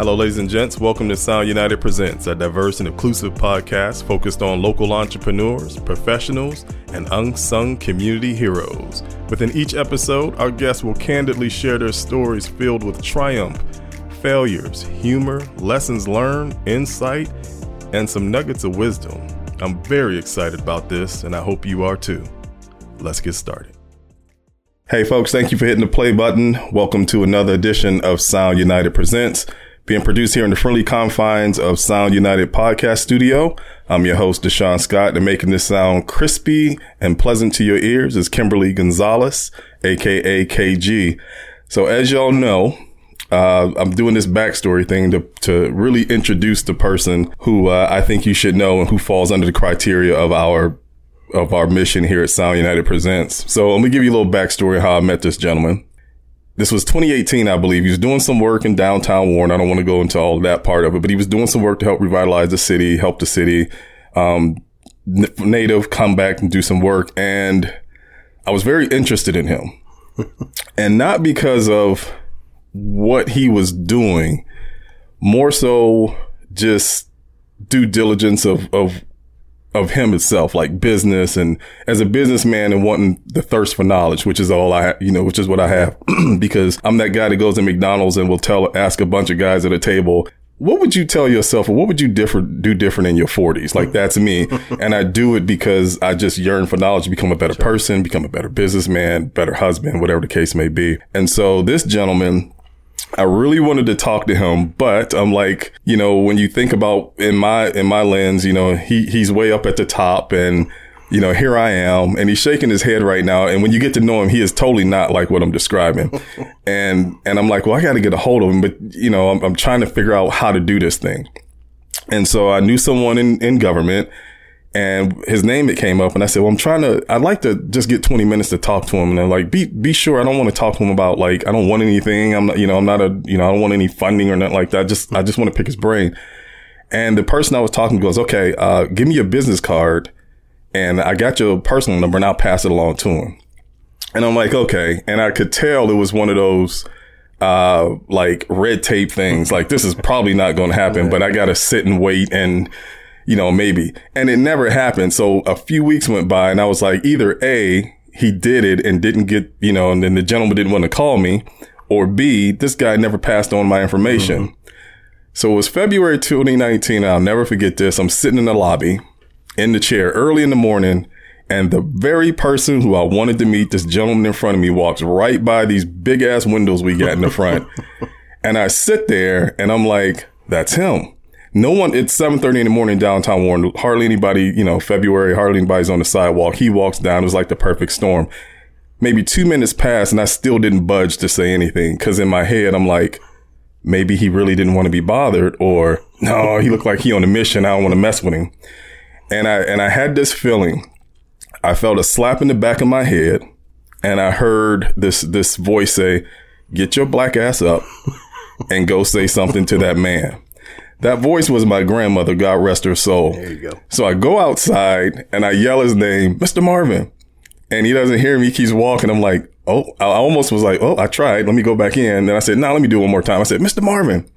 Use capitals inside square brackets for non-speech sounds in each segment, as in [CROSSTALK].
Hello, ladies and gents. Welcome to Sound United Presents, a diverse and inclusive podcast focused on local entrepreneurs, professionals, and unsung community heroes. Within each episode, our guests will candidly share their stories filled with triumph, failures, humor, lessons learned, insight, and some nuggets of wisdom. I'm very excited about this, and I hope you are too. Let's get started. Hey, folks, thank you for hitting the play button. Welcome to another edition of Sound United Presents, being produced here in the friendly confines of Sound United Podcast Studio. I'm your host, Deshaun Scott, and making this sound crispy and pleasant to your ears is Kimberly Gonzalez, aka KG. So, as y'all know, uh, I'm doing this backstory thing to, to really introduce the person who uh, I think you should know and who falls under the criteria of our of our mission here at Sound United Presents. So let me give you a little backstory how I met this gentleman. This was 2018, I believe. He was doing some work in downtown Warren. I don't want to go into all that part of it, but he was doing some work to help revitalize the city, help the city, um, native come back and do some work. And I was very interested in him [LAUGHS] and not because of what he was doing, more so just due diligence of, of, of him itself, like business and as a businessman and wanting the thirst for knowledge, which is all I, you know, which is what I have. [CLEARS THROAT] Because I'm that guy that goes to McDonald's and will tell, ask a bunch of guys at a table, what would you tell yourself or what would you different do different in your 40s like that's me. [LAUGHS] And i do it because i just yearn for knowledge to become a better person become a better businessman better husband whatever the case may be. And so this gentleman I really wanted to talk to him, but I'm like, you know, when you think about in my in my lens, you know, he he's way up at the top and you know, here I am and he's shaking his head right now. And when you get to know him, he is totally not like what I'm describing. [LAUGHS] and, and I'm like, well, I got to get a hold of him, but you know, I'm, I'm trying to figure out how to do this thing. And so I knew someone in, in government and his name, it came up and I said, well, I'm trying to, I'd like to just get 20 minutes to talk to him. And they're like, be, be sure I don't want to talk to him about like, I don't want anything. I'm not, you know, I'm not a, you know, I don't want any funding or nothing like that. Just, I just want to pick his brain. And the person I was talking to goes, okay, uh, give me your business card and I got your personal number and I'll pass it along to him. And I'm like, okay. And I could tell it was one of those, uh, like red tape things. Like this is probably not going to happen, but I got to sit and wait and, you know, maybe. And it never happened. So a few weeks went by and I was like, either A, he did it and didn't get, you know, and then the gentleman didn't want to call me or B, this guy never passed on my information. Mm-hmm. So it was February 2019. I'll never forget this. I'm sitting in the lobby in the chair early in the morning. And the very person who I wanted to meet, this gentleman in front of me, walks right by these big ass windows we got in the front. [LAUGHS] and I sit there and I'm like, that's him. No one, it's 7.30 in the morning downtown Warren. Hardly anybody, you know, February, hardly anybody's on the sidewalk. He walks down. It was like the perfect storm. Maybe two minutes passed and I still didn't budge to say anything. Cause in my head, I'm like, maybe he really didn't want to be bothered or [LAUGHS] no, he looked like he on a mission. I don't want to mess with him. And I, and I had this feeling. I felt a slap in the back of my head and I heard this, this voice say, get your black ass up and go say something to that man. That voice was my grandmother, God rest her soul. There you go. So I go outside and I yell his name, Mr. Marvin. And he doesn't hear me. He keeps walking. I'm like, oh, I almost was like, oh, I tried. Let me go back in. Then I said, no, nah, let me do it one more time. I said, Mr. Marvin.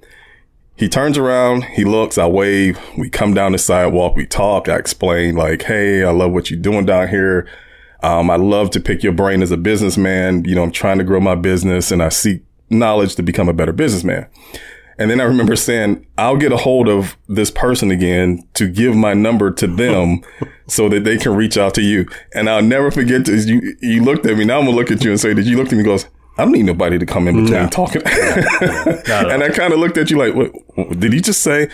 He turns around, he looks, I wave, we come down the sidewalk, we talk, I explain like, Hey, I love what you're doing down here. Um, I love to pick your brain as a businessman. You know, I'm trying to grow my business and I seek knowledge to become a better businessman. And then I remember saying, I'll get a hold of this person again to give my number to them [LAUGHS] so that they can reach out to you. And I'll never forget this. You, you looked at me. Now I'm going to look at you and say, did you look at me and goes, I don't need nobody to come in between no. talking. No, [LAUGHS] and I kind of looked at you like, what did he just say?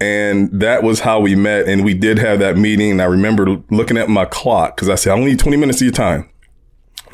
And that was how we met. And we did have that meeting. And I remember looking at my clock because I said, I only need 20 minutes of your time.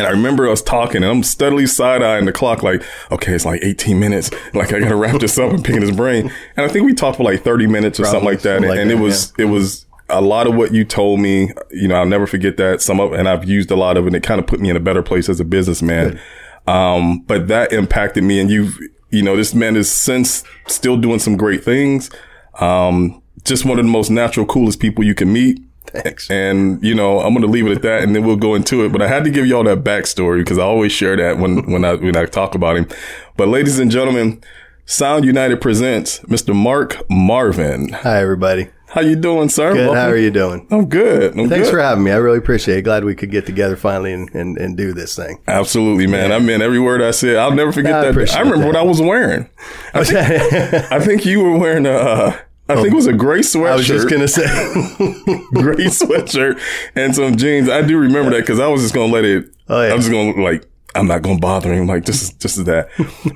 And I remember us talking and I'm steadily side eyeing the clock, like, okay, it's like 18 minutes. [LAUGHS] Like, I got to wrap this up and picking his brain. And I think we talked for like 30 minutes or Probably, something like that. Something and, like and that, it was, yeah. it was, a lot of what you told me, you know, I'll never forget that. Some of, and I've used a lot of it. And it kind of put me in a better place as a businessman. Um, but that impacted me and you've, you know, this man is since still doing some great things. Um, just one of the most natural, coolest people you can meet. Thanks. And, you know, I'm going to leave it at that and then we'll go into it. But I had to give y'all that backstory because I always share that when, when I, when I talk about him. But ladies and gentlemen, Sound United presents Mr. Mark Marvin. Hi, everybody. How you doing, sir? Good. Welcome. How are you doing? I'm good. I'm Thanks good. for having me. I really appreciate it. Glad we could get together finally and, and, and do this thing. Absolutely, man. Yeah. I mean, every word I said, I'll never forget I that. I remember that. what I was wearing. I think, [LAUGHS] I think you were wearing a. Uh, I think it was a gray sweatshirt. I was just gonna say [LAUGHS] gray sweatshirt and some jeans. I do remember that because I was just gonna let it. Oh yeah. I'm just gonna like. I'm not gonna bother him. Like this is just that.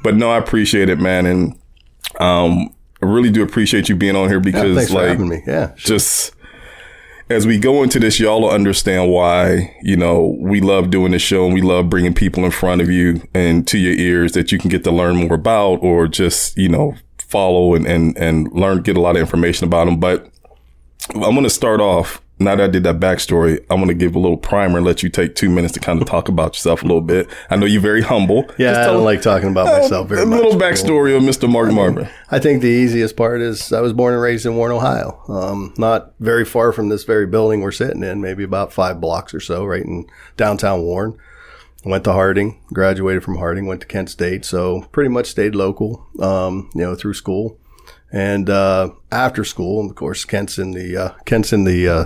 but no, I appreciate it, man. And um, I really do appreciate you being on here because, yeah, like, me. Yeah, sure. just as we go into this, y'all will understand why, you know, we love doing this show and we love bringing people in front of you and to your ears that you can get to learn more about or just, you know, follow and, and, and learn, get a lot of information about them. But I'm going to start off now that I did that backstory, I'm going to give a little primer and let you take two minutes to kind of [LAUGHS] talk about yourself a little bit. I know you're very humble. Yeah, I don't like talking about myself very a much. A little backstory of Mr. Mark Marvin. I think the easiest part is I was born and raised in Warren, Ohio. Um, not very far from this very building we're sitting in, maybe about five blocks or so, right in downtown Warren. Went to Harding, graduated from Harding, went to Kent State, so pretty much stayed local, um, you know, through school. And uh, after school, of course, Kent's in the uh, Kent's in the uh,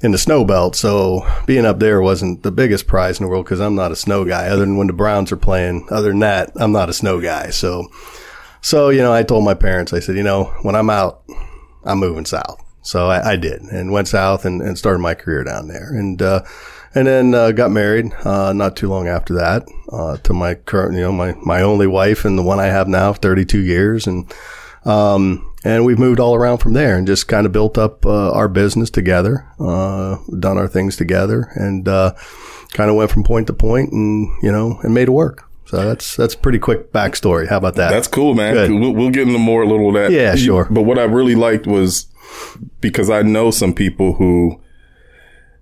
in the snow belt. So being up there wasn't the biggest prize in the world because I'm not a snow guy. Other than when the Browns are playing, other than that, I'm not a snow guy. So, so you know, I told my parents, I said, you know, when I'm out, I'm moving south. So I, I did and went south and, and, started my career down there. And uh, and then uh, got married uh, not too long after that uh, to my current, you know, my my only wife and the one I have now, 32 years and. Um, and we've moved all around from there and just kind of built up uh, our business together, uh, done our things together, and uh, kind of went from point to point, and you know, and made it work. So that's that's pretty quick backstory. How about that? That's cool, man. We'll, we'll, get into more a little of that. Yeah, sure. But what I really liked was because I know some people who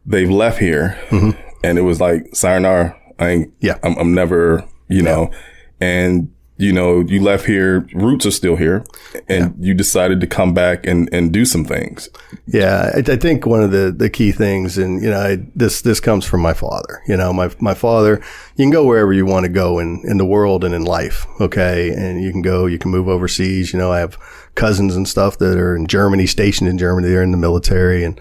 they've left here, mm-hmm. and it was like sayonara. I ain't. Yeah. I'm, I'm never. You know, yeah. and you know, you left here, roots are still here, and yeah. you decided to come back and, and do some things. Yeah, I, I think one of the, the key things, and you know, I, this this comes from my father. You know, my my father. You can go wherever you want to go in in the world and in life. Okay, and you can go, you can move overseas. You know, I have cousins and stuff that are in Germany, stationed in Germany. They're in the military, and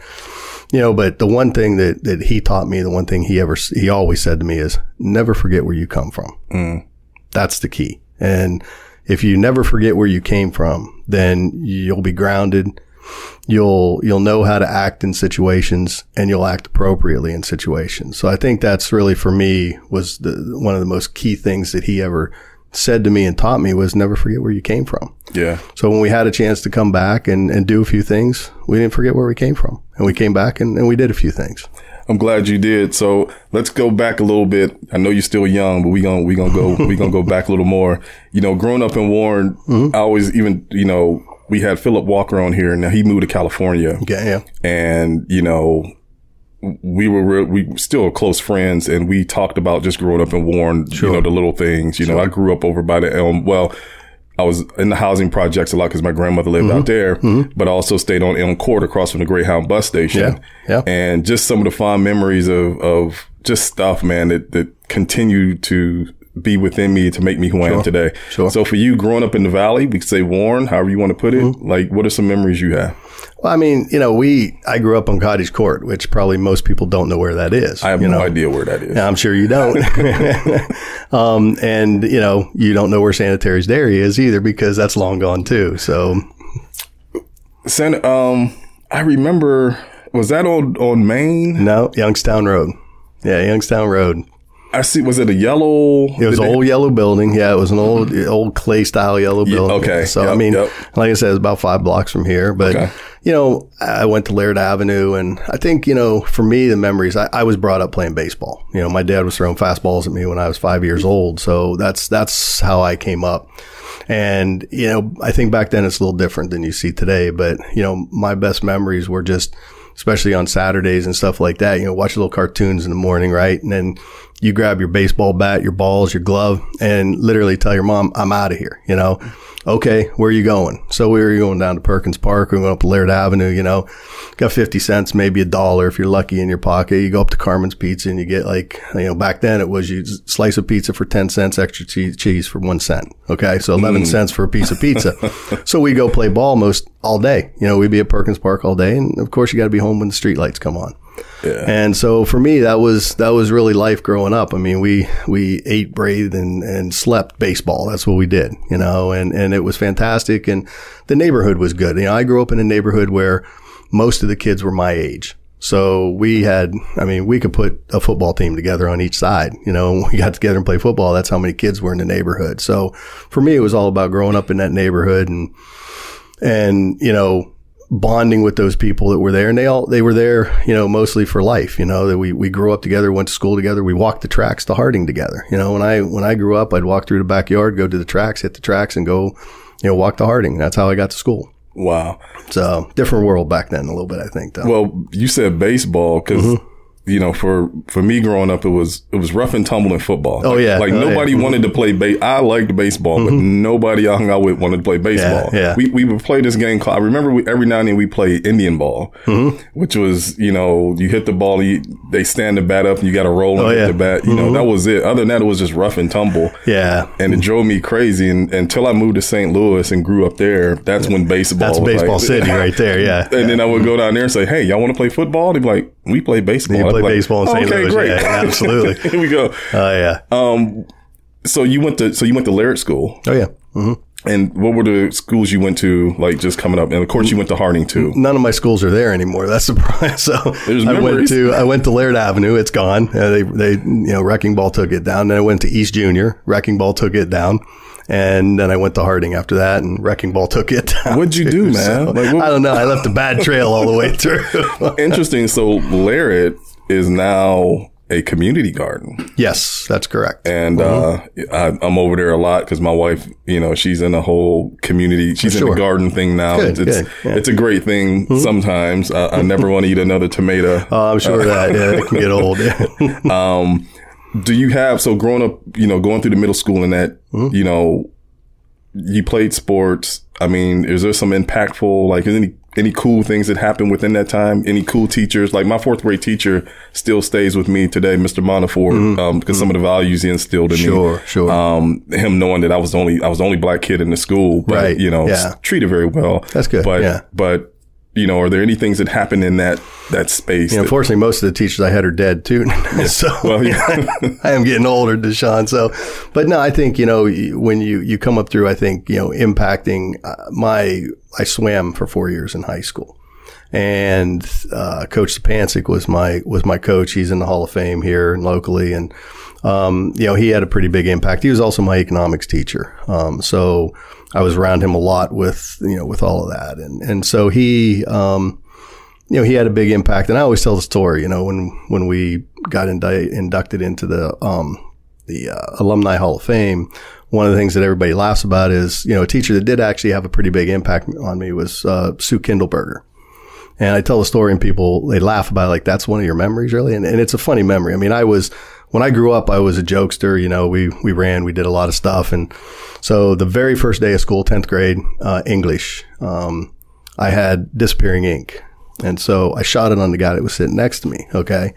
you know, but the one thing that that he taught me, the one thing he ever he always said to me is, never forget where you come from. Mm. That's the key and if you never forget where you came from, then you'll be grounded. You'll, you'll know how to act in situations and you'll act appropriately in situations. So I think that's really for me was the, one of the most key things that he ever said to me and taught me was never forget where you came from. Yeah. So when we had a chance to come back and, and do a few things, we didn't forget where we came from and we came back and, and we did a few things. I'm glad you did. So let's go back a little bit. I know you're still young, but we gonna we gonna go [LAUGHS] we gonna go back a little more. You know, growing up in Warren, mm-hmm. I always even you know we had Philip Walker on here. Now he moved to California. Yeah, yeah. And you know, we were re- we still close friends, and we talked about just growing up in Warren. Sure. You know, the little things. You sure. know, I grew up over by the Elm. Well, I was in the housing projects a lot because my grandmother lived mm-hmm. out there, mm-hmm. but I also stayed on Elm Court across from the Greyhound bus station. Yeah. yeah. And just some of the fond memories of, of just stuff, man, that, that continue to be within me to make me who sure. I am today. Sure. So for you growing up in the valley, we could say Warren, however you want to put it, mm-hmm. like what are some memories you have? Well, I mean, you know, we I grew up on Cottage Court, which probably most people don't know where that is. I have no know? idea where that is. I'm sure you don't. [LAUGHS] um, and you know, you don't know where Sanitary's Dairy is either because that's long gone too. So, San, um, I remember was that on on Main? No, Youngstown Road. Yeah, Youngstown Road. I see. Was it a yellow? It was an old yellow building. Yeah, it was an old mm-hmm. old clay style yellow building. Yeah, okay. So yep, I mean, yep. like I said, it's about five blocks from here. But okay. you know, I went to Laird Avenue, and I think you know, for me, the memories. I, I, was brought up playing baseball. You know, my dad was throwing fastballs at me when I was five years old. So that's that's how I came up. And you know, I think back then it's a little different than you see today. But you know, my best memories were just especially on Saturdays and stuff like that. You know, watch little cartoons in the morning, right? And then you grab your baseball bat, your balls, your glove, and literally tell your mom, I'm out of here, you know? Okay, where are you going? So we were going down to Perkins Park. We went up Laird Avenue, you know, got 50 cents, maybe a dollar if you're lucky in your pocket. You go up to Carmen's Pizza and you get like, you know, back then it was you slice of pizza for 10 cents, extra cheese, cheese for one cent. Okay. So 11 mm. cents for a piece of pizza. [LAUGHS] so we go play ball most all day. You know, we'd be at Perkins Park all day. And of course you got to be home when the street lights come on. Yeah. And so for me, that was that was really life growing up. I mean, we we ate, breathed, and and slept baseball. That's what we did, you know. And and it was fantastic. And the neighborhood was good. You know, I grew up in a neighborhood where most of the kids were my age. So we had, I mean, we could put a football team together on each side, you know, [LAUGHS] and we got together and play football. That's how many kids were in the neighborhood. So for me, it was all about growing up in that neighborhood and, and, you know, bonding with those people that were there and they all they were there you know mostly for life you know that we we grew up together went to school together we walked the tracks to harding together you know. When i when i grew up i'd walk through the backyard go to the tracks hit the tracks and go you know walk to harding. That's how i got to school. Wow. So different world back then a little bit i think though. Well you said baseball because mm-hmm you know, for for me growing up, it was it was rough and tumble in football. Oh like, yeah, like oh, nobody yeah. wanted to play base. I liked baseball, mm-hmm. but nobody I hung out with wanted to play baseball. Yeah, yeah. We we would play this game called. I remember we, every now and then we played Indian ball, mm-hmm. which was you know you hit the ball, you, they stand the bat up, and you got to roll and oh, hit yeah. the bat. You mm-hmm. know that was it. Other than that, it was just rough and tumble. Yeah, and it drove me crazy. And until I moved to St. Louis and grew up there, that's when baseball. That's baseball like, city right there. Yeah, [LAUGHS] and then I would go down there and say, "Hey, y'all want to play football?" They'd be like, "We play baseball." You play like, baseball in St. okay, Louis. great. Yeah, absolutely. [LAUGHS] Here we go. Oh yeah. Um, so you went to so you went to Laird School. Oh yeah. Mm-hmm. And what were the schools you went to, like just coming up? And of course, you went to Harding too. None of my schools are there anymore. That's the [LAUGHS] problem. So There's I memories. went to I went to Laird Avenue. It's gone. Uh, they they you know Wrecking Ball took it down. Then I went to East Junior. Wrecking Ball took it down. And then I went to Harding after that, and Wrecking Ball took it. What'd you do, man? So, Like, what- I don't know. I left a bad trail all the way through. [LAUGHS] Interesting. So Laird is now a community garden. yes, that's correct. And uh, I, I'm over there a lot because my wife, you know, she's in a whole community. She's in the garden thing now. Good, it's good, yeah. it's a great thing. Sometimes I, I never want to eat another tomato. [LAUGHS] Oh, I'm sure that yeah, it can get old. [LAUGHS] Um, do you have so growing up, you know, going through the middle school and that, Mm-hmm. you know, you played sports. I mean, is there some impactful, like any any cool things that happened within that time? Any cool teachers? Like my fourth grade teacher still stays with me today, Mr. Montefiore, um, because some of the values he instilled in Mm-hmm. Sure, sure. Um, him knowing that I was the only I was the only black kid in the school, but Right, you know, yeah. treated very well. That's good, But yeah. but you know, are there any things that happen in that that space? You know, that- unfortunately, most of the teachers I had are dead too. [LAUGHS] so well, yeah. [LAUGHS] I am getting older, Deshaun. So, but no, I think you know when you you come up through, I think you know impacting uh, my. I swam for four years in high school, and uh, Coach Sapancic was my was my coach. He's in the Hall of Fame here and locally, and um, you know he had a pretty big impact. He was also my economics teacher, um, so I was around him a lot with you know with all of that, and and so he. Um, you know, he had a big impact. And I always tell the story, you know, when, when we got indi- inducted into the, um, the uh, Alumni Hall of Fame, one of the things that everybody laughs about is, you know, a teacher that did actually have a pretty big impact on me was uh, Sue Kindleberger. And I tell the story and people, they laugh about it, like, that's one of your memories, really? And, and it's a funny memory. I mean, I was, when I grew up, I was a jokester. You know, we, we ran, we did a lot of stuff. And so the very first day of school, 10th grade, uh, English, um, I had disappearing ink. And so I shot it on the guy that was sitting next to me. Okay.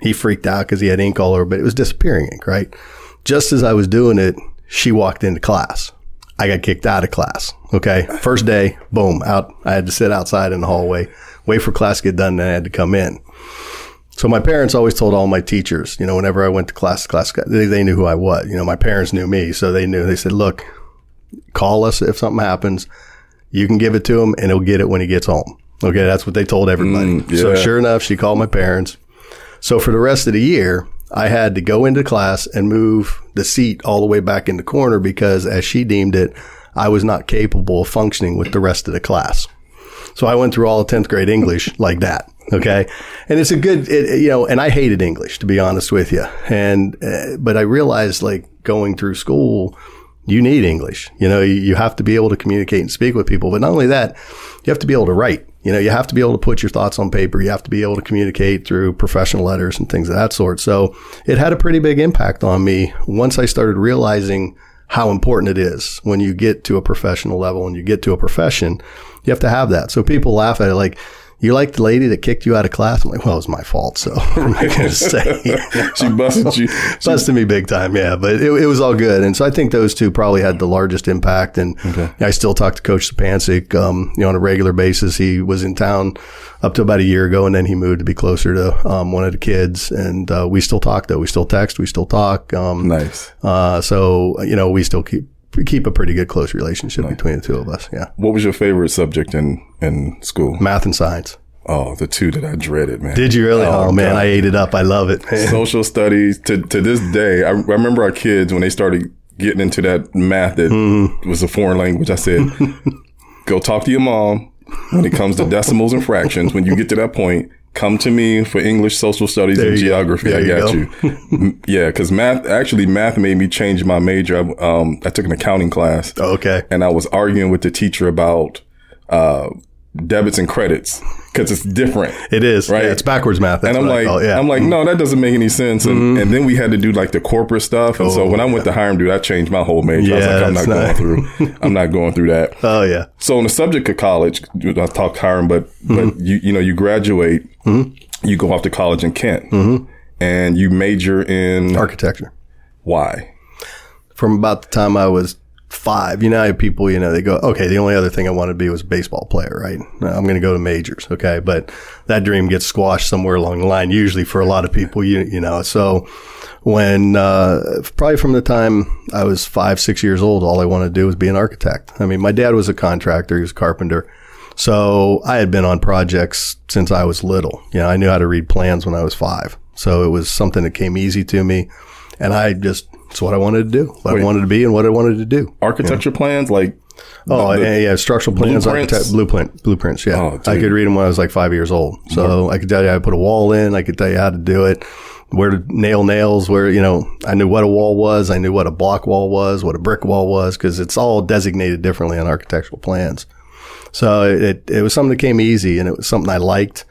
He freaked out because he had ink all over, but it was disappearing ink, right? Just as I was doing it, she walked into class. I got kicked out of class. Okay. First day, boom, out. I had to sit outside in the hallway, wait for class to get done, and I had to come in. So my parents always told all my teachers, you know, whenever I went to class, class, they, they knew who I was. You know, my parents knew me, so they knew. They said, "Look, call us if something happens. You can give it to him, and he'll get it when he gets home." Okay, that's what they told everybody. Mm, So sure enough, she called my parents. So for the rest of the year, I had to go into class and move the seat all the way back in the corner because, as she deemed it, I was not capable of functioning with the rest of the class. So I went through all of 10th grade English like that. Okay. And it's a good, it, you know, and I hated English to be honest with you. And, uh, but I realized like going through school, you need English. You know, you, you have to be able to communicate and speak with people. But not only that, you have to be able to write. You know, you have to be able to put your thoughts on paper. You have to be able to communicate through professional letters and things of that sort. So it had a pretty big impact on me once I started realizing how important it is when you get to a professional level and you get to a profession. You have to have that. So people laugh at it like, you like the lady that kicked you out of class? I'm like, well, it was my fault. So [LAUGHS] I'm not going [LAUGHS] to say. she busted you. [LAUGHS] busted me big time. Yeah. But it, it, was all good. And so I think those two probably had the largest impact. And okay. I still talk to Coach Sapancic, um, you know, on a regular basis. He was in town up to about a year ago and then he moved to be closer to, um, one of the kids. And, uh, we still talk though. We still text. We still talk. Um, nice. Uh, so, you know, we still keep, keep a pretty good close relationship nice. between the two of us. Yeah. What was your favorite subject in, in school? Math and science. Oh, the two that I dreaded, man. Did you really? Oh, oh man, I ate it up. I love it. Man. [LAUGHS] Social studies. To to this day, I, I, remember our kids when they started getting into that math that mm. was a foreign language. I said, [LAUGHS] "Go talk to your mom when it comes to decimals and fractions. When you get to that point, come to me for English, social studies, there and geography. I got you. you. yeah, because math actually math made me change my major. I, um, I took an accounting class. okay, and I was arguing with the teacher about. Uh, debits and credits because it's different. It is, right? Yeah, it's backwards math. and I'm like, yeah. I'm like, no, that doesn't make any sense. And, mm-hmm. and then we had to do like the corporate stuff. And oh, so when I went to Hiram, dude, I changed my whole major. Yeah, I was like, I'm not, not going through. [LAUGHS] I'm not going through that. Oh yeah. So on the subject of college, I talked Hiram, but mm-hmm. but you you know you graduate, mm-hmm. you go off to college in Kent, mm-hmm. and you major in architecture. Why? From about the time I was five, you know, I have people, you know, they go, okay, the only other thing I wanted to be was a baseball player, right? I'm going to go to majors. Okay. But that dream gets squashed somewhere along the line, usually for a lot of people, you, you know, so when, uh, probably from the time I was five, six years old, all I wanted to do was be an architect. I mean, my dad was a contractor. He was a carpenter. So I had been on projects since I was little. You know, I knew how to read plans when I was five. So it was something that came easy to me. And I just it's what I wanted to do, what Wait. I wanted to be, and what I wanted to do. Architecture plans, like oh the, yeah, yeah, structural plans, blueprints? architect blueprint, blueprints. Yeah, oh, I could read them when I was like five years old, so I could tell you how to put a wall in. I could tell you how to do it, where to nail nails, where you know I knew what a wall was, I knew what a block wall was, what a brick wall was, because it's all designated differently on architectural plans. So it it was something that came easy, and it was something I liked.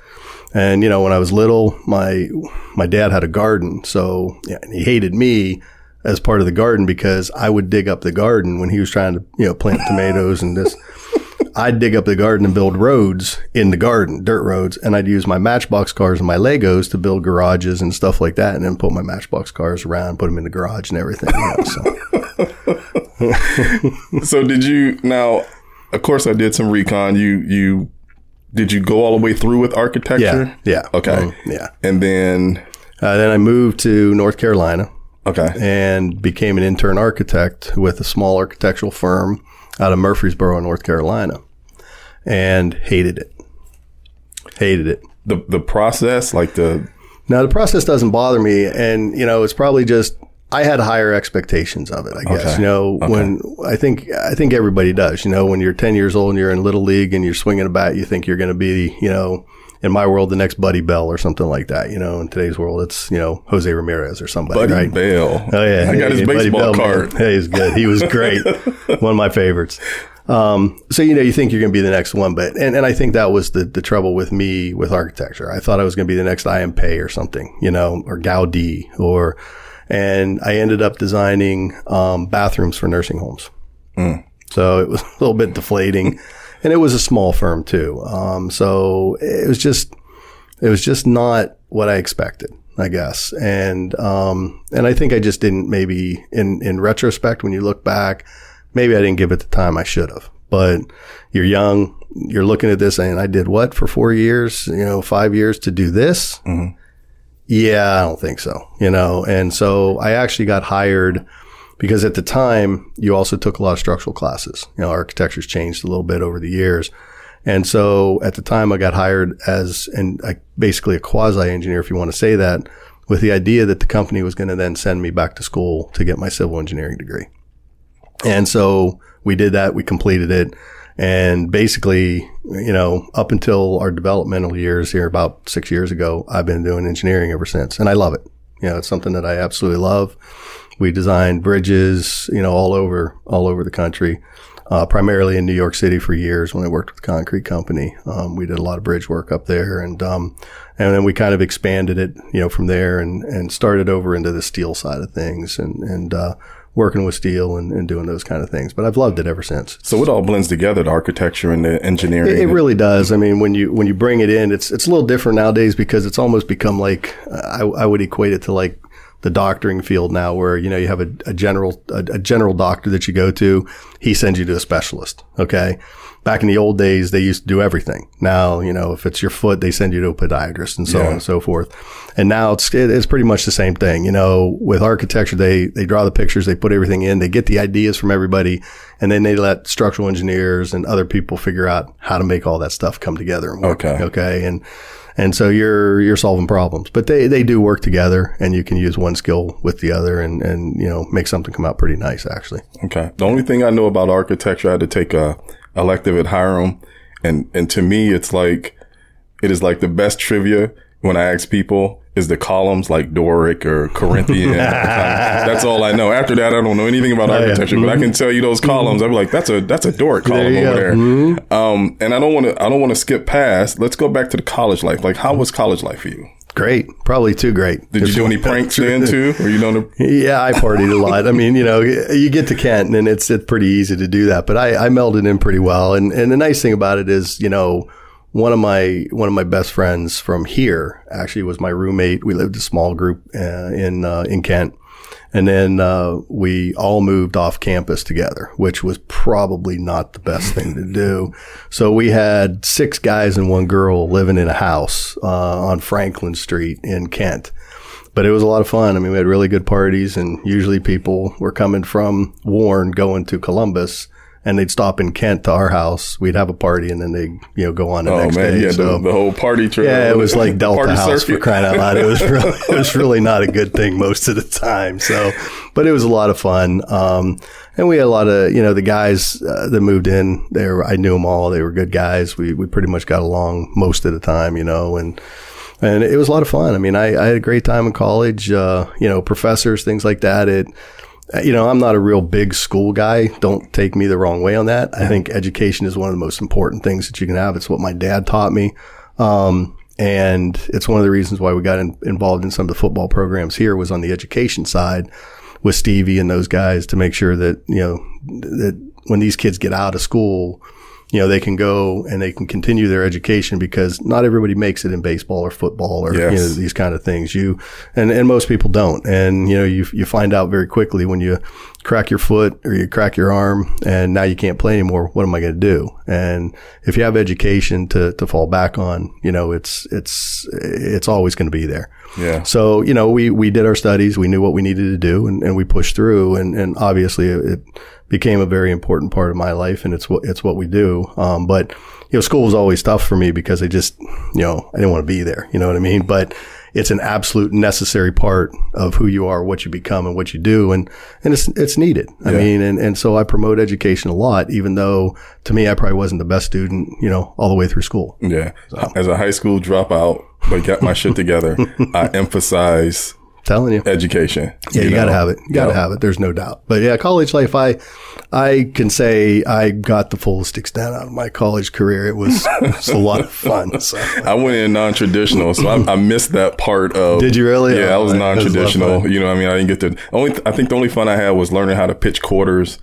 And you know, when I was little, my my dad had a garden, so yeah, and he hated me as part of the garden because I would dig up the garden when he was trying to, you know, plant tomatoes and this. [LAUGHS] I'd dig up the garden and build roads in the garden, dirt roads, and I'd use my matchbox cars and my Legos to build garages and stuff like that, and then put my matchbox cars around, put them in the garage and everything. You know, so. [LAUGHS] [LAUGHS] so did you now? Of course, I did some recon. You you did you go all the way through with architecture? Yeah. Yeah. Okay. Um, yeah. And then uh, then I moved to North Carolina Okay. And became an intern architect with a small architectural firm out of Murfreesboro, North Carolina, and hated it. Hated it. The the process, like the now the process doesn't bother me, and you know it's probably just I had higher expectations of it. I guess okay. you know okay. when I think I think everybody does. You know when you're 10 years old and you're in little league and you're swinging a bat, you think you're going to be you know in my world, the next Buddy Bell or something like that. You know, in today's world, it's you know Jose Ramirez or somebody. Buddy right? Bell. Oh yeah, I got his baseball Bell, card. Man. [LAUGHS] Hey, he's good. He was great. [LAUGHS] One of my favorites. Um, so you know, you think you're going to be the next one, but and, and I think that was the the trouble with me with architecture. I thought I was going to be the next I.M. Pei or something, you know, or Gaudi or, and I ended up designing um, bathrooms for nursing homes. Mm. So it was [LAUGHS] a little bit deflating and it was a small firm too. Um, so it was just, it was just not what I expected, I guess. And, um, and I think I just didn't maybe in, in retrospect, when you look back, maybe I didn't give it the time I should have, but you're young. You're looking at this and I did what for four years, you know, five years to do this. Mm-hmm. Yeah, I don't think so, you know, and so I actually got hired because at the time you also took a lot of structural classes. You know, architecture's changed a little bit over the years. And so at the time I got hired as and basically a quasi engineer, if you want to say that, with the idea that the company was going to then send me back to school to get my civil engineering degree. And so we did that. We completed it. And basically, you know, up until our developmental years here about six years ago, I've been doing engineering ever since. And I love it. You know, it's something that I absolutely love. We designed bridges, you know, all over, all over the country. uh, primarily in New York City for years when I worked with concrete company. Um, we did a lot of bridge work up there and, um, and then we kind of expanded it, you know, from there and, and started over into the steel side of things and, and, uh, working with steel and, and doing those kind of things. But I've loved it ever since. So it all blends together, the architecture and the engineering. It, it really does. I mean, when you when you bring it in, it's it's a little different nowadays because it's almost become like I, I would equate it to like the doctoring field now where you know you have a, a general a, a, general doctor that you go to he sends you to a specialist okay? Back in the old days they used to do everything. Now you know if it's your foot they send you to a podiatrist and so yeah. on and so forth. And now it's it's pretty much the same thing. You know with architecture they they draw the pictures they put everything in they get the ideas from everybody and then they let structural engineers and other people figure out how to make all that stuff come together and work, okay. okay? And and so you're you're solving problems. But they they do work together, and you can use one skill with the other, and and you know make something come out pretty nice actually. Okay. The only thing I know about architecture, I had to take a elective at Hiram, and and to me, it's like it is like the best trivia when I ask people is the columns like Doric or Corinthian. [LAUGHS] that's all I know. After that, I don't know anything about architecture, oh, yeah. but mm-hmm. I can tell you those columns. I'm like, that's a that's a Doric column there over there. Mm-hmm. Um, and I don't want to I don't want to skip past. Let's go back to the college life. Like, how was college life for you? Great, probably too great. Did you do any pranks then [LAUGHS] too? Or you know? Yeah, I partied a [LAUGHS] lot. I mean, you know, you get to Kent and it's it's pretty easy to do that. But I, I melded in pretty well. And and the nice thing about it is, you know one of my one of my best friends from here actually was my roommate. We lived a small group uh, in uh, in Kent, and then uh, we all moved off campus together, which was probably not the best thing to do. [LAUGHS] So we had six guys and one girl living in a house uh, on Franklin Street in Kent. But it was a lot of fun. I mean, we had really good parties, and usually people were coming from Warren going to Columbus and they'd stop in Kent to our house. We'd have a party, and then they'd you know go on the oh, next man, day. Yeah, so, the, the, whole party trip. Yeah, it was like [LAUGHS] Delta House circuit. for crying out loud. It was really, [LAUGHS] it was really not a good thing most of the time. So, but it was a lot of fun. Um, and we had a lot of you know the guys uh, that moved in. They were, I knew them all. They were good guys. We we pretty much got along most of the time. You know, and and it was a lot of fun. I mean, I, I had a great time in college. Uh, you know, professors, things like that. It you know, I'm not a real big school guy. Don't take me the wrong way on that. I think education is one of the most important things that you can have. It's what my dad taught me. Um, and it's one of the reasons why we got in, involved in some of the football programs here was on the education side with Stevie and those guys to make sure that, you know, that when these kids get out of school, you know, they can go and they can continue their education because not everybody makes it in baseball or football or, yes. you know, these kind of things. You, and, and most people don't. And, you know, you, you find out very quickly when you crack your foot or you crack your arm and now you can't play anymore. What am I going to do? And if you have education to, to fall back on, you know, it's, it's, it's always going to be there. Yeah. So, you know, we, we did our studies. We knew what we needed to do and, and we pushed through and, and obviously it, became a very important part of my life and it's what, it's what we do. Um, but, you know, school was always tough for me because I just, you know, I didn't want to be there. You know what I mean? But it's an absolute necessary part of who you are, what you become and what you do. And, and it's, it's needed. I mean, and, and so I promote education a lot, even though to me, I probably wasn't the best student, you know, all the way through school. Yeah. So. As a high school dropout, but got my shit together, [LAUGHS] I emphasize telling you. Education yeah you, you got to have it. You got to have it. There's no doubt. But yeah college life i i can say i got the fullest extent out of my college career. It was, [LAUGHS] it was a lot of fun so. i went in non-traditional so I, I, missed that part of did you really? Yeah oh, i was non-traditional. You know i mean? I didn't get to only i think the only fun i had was learning how to pitch quarters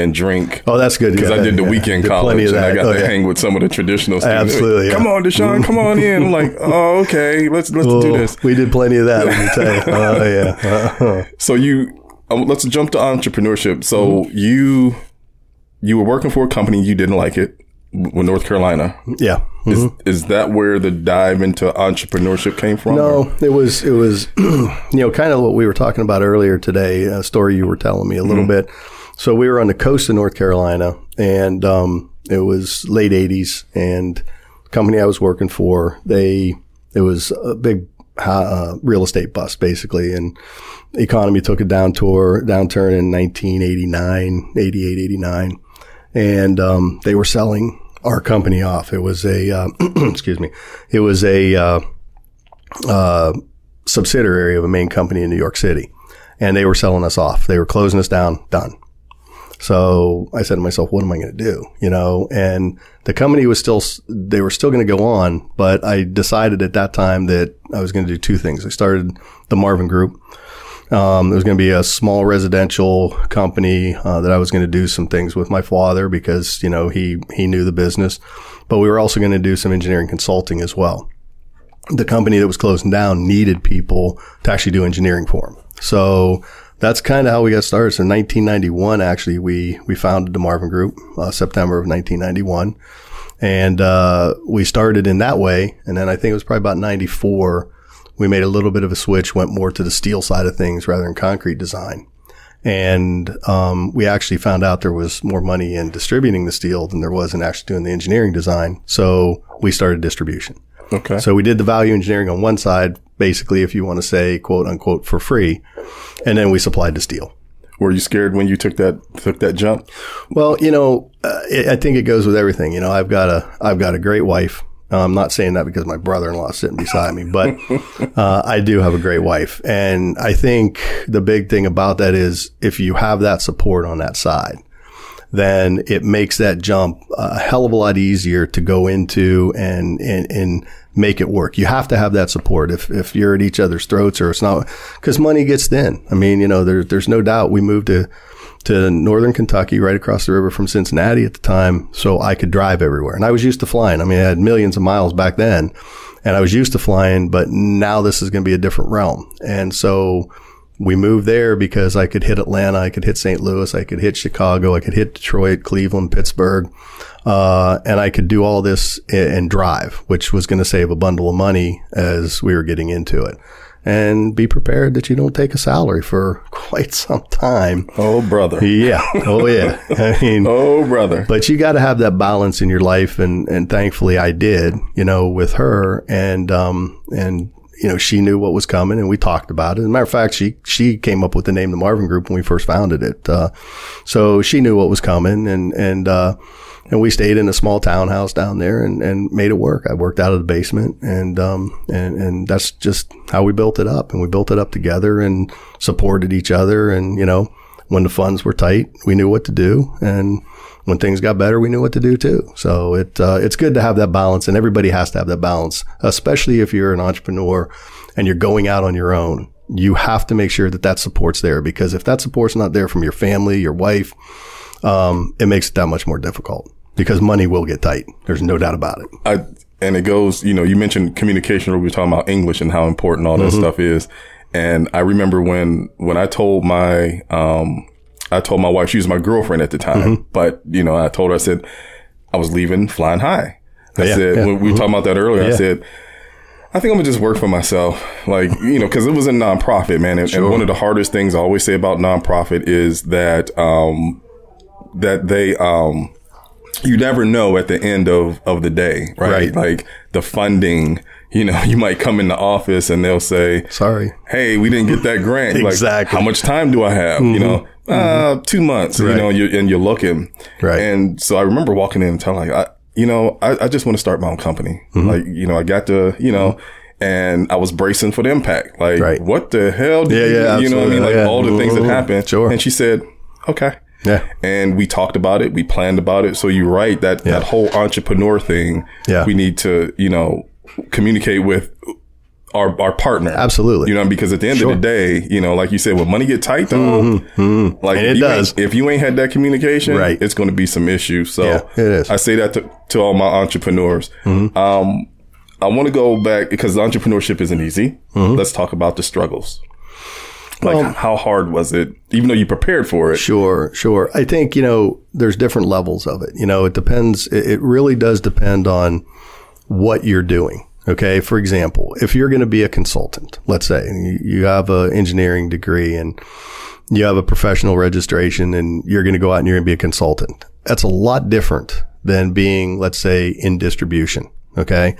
and drink. Oh, that's good. Because yeah, I did the yeah. weekend college and I got oh, to yeah. hang with some of the traditional [LAUGHS] students. Absolutely. Come on, Deshaun, come on in. I'm like, [LAUGHS] oh, okay, let's let's do this. We did plenty of that. Let me tell you. [LAUGHS] Oh yeah. Uh-huh. So you, um, let's jump to entrepreneurship. So mm-hmm. you, you were working for a company you didn't like it with North Carolina. Yeah. Mm-hmm. Is is that where the dive into entrepreneurship came from? No, it was it was [CLEARS THROAT] you know kind of what we were talking about earlier today. A story you were telling me a little mm-hmm. bit so we were on the coast of North Carolina and, um, it was late eighties and the company I was working for, they, it was a big, uh, real estate bust basically. And the economy took a downturn in 1989, 88, 89. And, um, they were selling our company off. It was a, uh, [CLEARS THROAT] excuse me, it was a, uh, uh, subsidiary of a main company in New York City and they were selling us off. They were closing us down, done. So I said to myself, what am I going to do? You know, and the company was still, they were still going to go on, but I decided at that time that I was going to do two things. I started the Marvin Group. Um, there was going to be a small residential company uh, that I was going to do some things with my father because you know he he knew the business, but we were also going to do some engineering consulting as well. The company that was closing down needed people to actually do engineering for them, so that's kind of how we got started. So in 1991, actually, we we founded the Marvin Group, uh, September of 1991, and uh, we started in that way. And then I think it was probably about 94 we made a little bit of a switch, went more to the steel side of things rather than concrete design. And um, we actually found out there was more money in distributing the steel than there was in actually doing the engineering design. So we started distribution. Okay. So we did the value engineering on one side, basically, if you want to say quote unquote for free, and then we supplied the steel. Were you scared when you took that took that jump? Well, you know, uh, I think it goes with everything. You know, I've got a I've got a great wife. I'm not saying that because my brother-in-law is sitting beside me, but [LAUGHS] uh, I do have a great wife, and I think the big thing about that is if you have that support on that side, then it makes that jump a hell of a lot easier to go into and and, and make it work. You have to have that support. If if you're at each other's throats or it's not, because money gets thin. I mean, you know, there's there's no doubt we moved to to northern Kentucky, right across the river from Cincinnati at the time, so I could drive everywhere. And I was used to flying. I mean, I had millions of miles back then, and I was used to flying, but now this is going to be a different realm. And so we moved there because I could hit Atlanta, I could hit St. Louis, I could hit Chicago, I could hit Detroit, Cleveland, Pittsburgh, uh, and I could do all this and drive, which was going to save a bundle of money as we were getting into it and be prepared that you don't take a salary for [LAUGHS] quite some time. Oh, brother. Yeah. Oh, yeah. I [LAUGHS] mean, oh, brother. But you got to have that balance in your life. And, and thankfully I did, you know, with her and, um, and, you know, she knew what was coming and we talked about it. As a matter of fact, she, she came up with the name, the Marvin Group when we first founded it. Uh, so she knew what was coming and, and, uh, and we stayed in a small townhouse down there and, and made it work. I worked out of the basement and, um, and, and that's just how we built it up and we built it up together and supported each other. And, you know, when the funds were tight, we knew what to do. And when things got better, we knew what to do too. So it, uh, it's good to have that balance and everybody has to have that balance, especially if you're an entrepreneur and you're going out on your own. You have to make sure that that support's there because if that support's not there from your family, your wife, um, it makes it that much more difficult because money will get tight. There's no doubt about it. I, and it goes, you know, you mentioned communication where we were talking about English and how important all that mm-hmm. stuff is. And I remember when, when I told my, um, I told my wife, she was my girlfriend at the time, mm-hmm. but you know, I told her, I said, I was leaving flying high. I yeah, said, yeah. we were mm-hmm. talking about that earlier, yeah. I said, I think I'm gonna just work for myself. Like, you know, cause it was a nonprofit, man. And, sure. and, one of the hardest things I always say about nonprofit is that, um, that they, um, you never know at the end of, of the day, right? right? Like the funding, you know, [LAUGHS] you might come in the office and they'll say, sorry, hey, we didn't get that grant. exactly. Like, how much time do I have? Mm-hmm. You know, uh, mm-hmm. two months, right. you know, you're, and you're looking. Right. And so I remember walking in and telling like, I, you know, I, I just want to start my own company. Mm-hmm. Like, you know, I got to, you know, and I was bracing for the impact. Like, right. what the hell? Did yeah, you, yeah, you know what I mean? Like yeah. all the things that happened. Sure. And she said, okay. Yeah. And we talked about it. We planned about it. So you're right. That, yeah. that whole entrepreneur thing. Yeah. We need to, you know, communicate with our, our partner. Absolutely. You know, because at the end sure. of the day, you know, like you said, when money get tight though, mm-hmm. Mm-hmm. like and it does. If you ain't had that communication, right. it's going to be some issues. So yeah, it is. I say that to, to all my entrepreneurs. Mm-hmm. Um, I want to go back because entrepreneurship isn't easy. Mm-hmm. Let's talk about the struggles. Like well, how hard was it, even though you prepared for it? Sure, sure. I think, you know, there's different levels of it. You know, it depends. It really does depend on what you're doing. Okay. For example, if you're going to be a consultant, let's say you have an engineering degree and you have a professional registration and you're going to go out and you're going to be a consultant. That's a lot different than being, let's say, in distribution. Okay.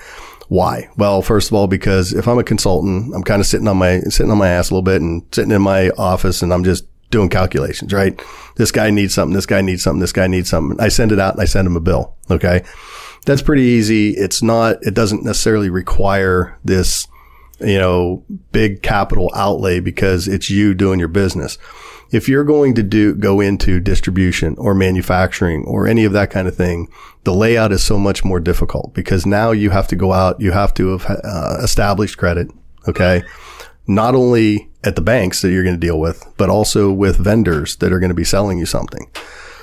Why? Well, first of all, because if I'm a consultant, I'm kind of sitting on my, sitting on my ass a little bit and sitting in my office and I'm just doing calculations, right? This guy needs something. This guy needs something. This guy needs something. I send it out and I send him a bill. Okay. That's pretty easy. It's not, it doesn't necessarily require this you know, big capital outlay because it's you doing your business. If you're going to do, go into distribution or manufacturing or any of that kind of thing, the layout is so much more difficult because now you have to go out, you have to have uh, established credit. Okay. Not only at the banks that you're going to deal with, but also with vendors that are going to be selling you something.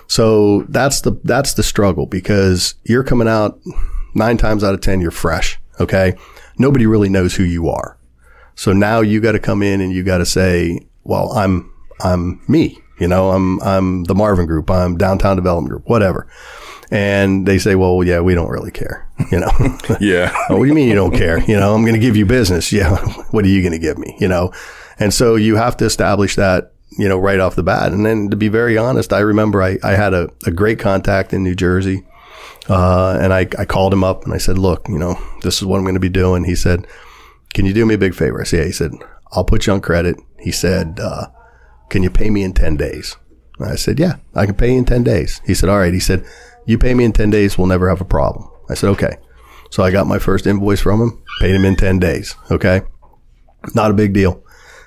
So that's the, that's the struggle because you're coming out nine times out of 10, you're fresh. Okay. Nobody really knows who you are. So now you got to come in and you got to say, well, I'm, I'm me. You know, I'm, I'm the Marvin group. I'm downtown development group, whatever. And they say, well, yeah, we don't really care. [LAUGHS] You know, [LAUGHS] Yeah. [LAUGHS] oh, what do you mean you don't care? You know, I'm going to give you business. Yeah. what are you going to give me? You know, and so you have to establish that, you know, right off the bat. And then to be very honest, I remember I, I had a, a great contact in New Jersey. Uh, and I, I called him up and I said, look, you know, this is what I'm going to be doing. He said, can you do me a big favor? I said, yeah. He said, I'll put you on credit. He said, uh, can you pay me in 10 days? I said, yeah, I can pay you in 10 days. He said, all right. He said, you pay me in 10 days. We'll never have a problem. I said, okay. So I got my first invoice from him, paid him in 10 days. Okay. Not a big deal.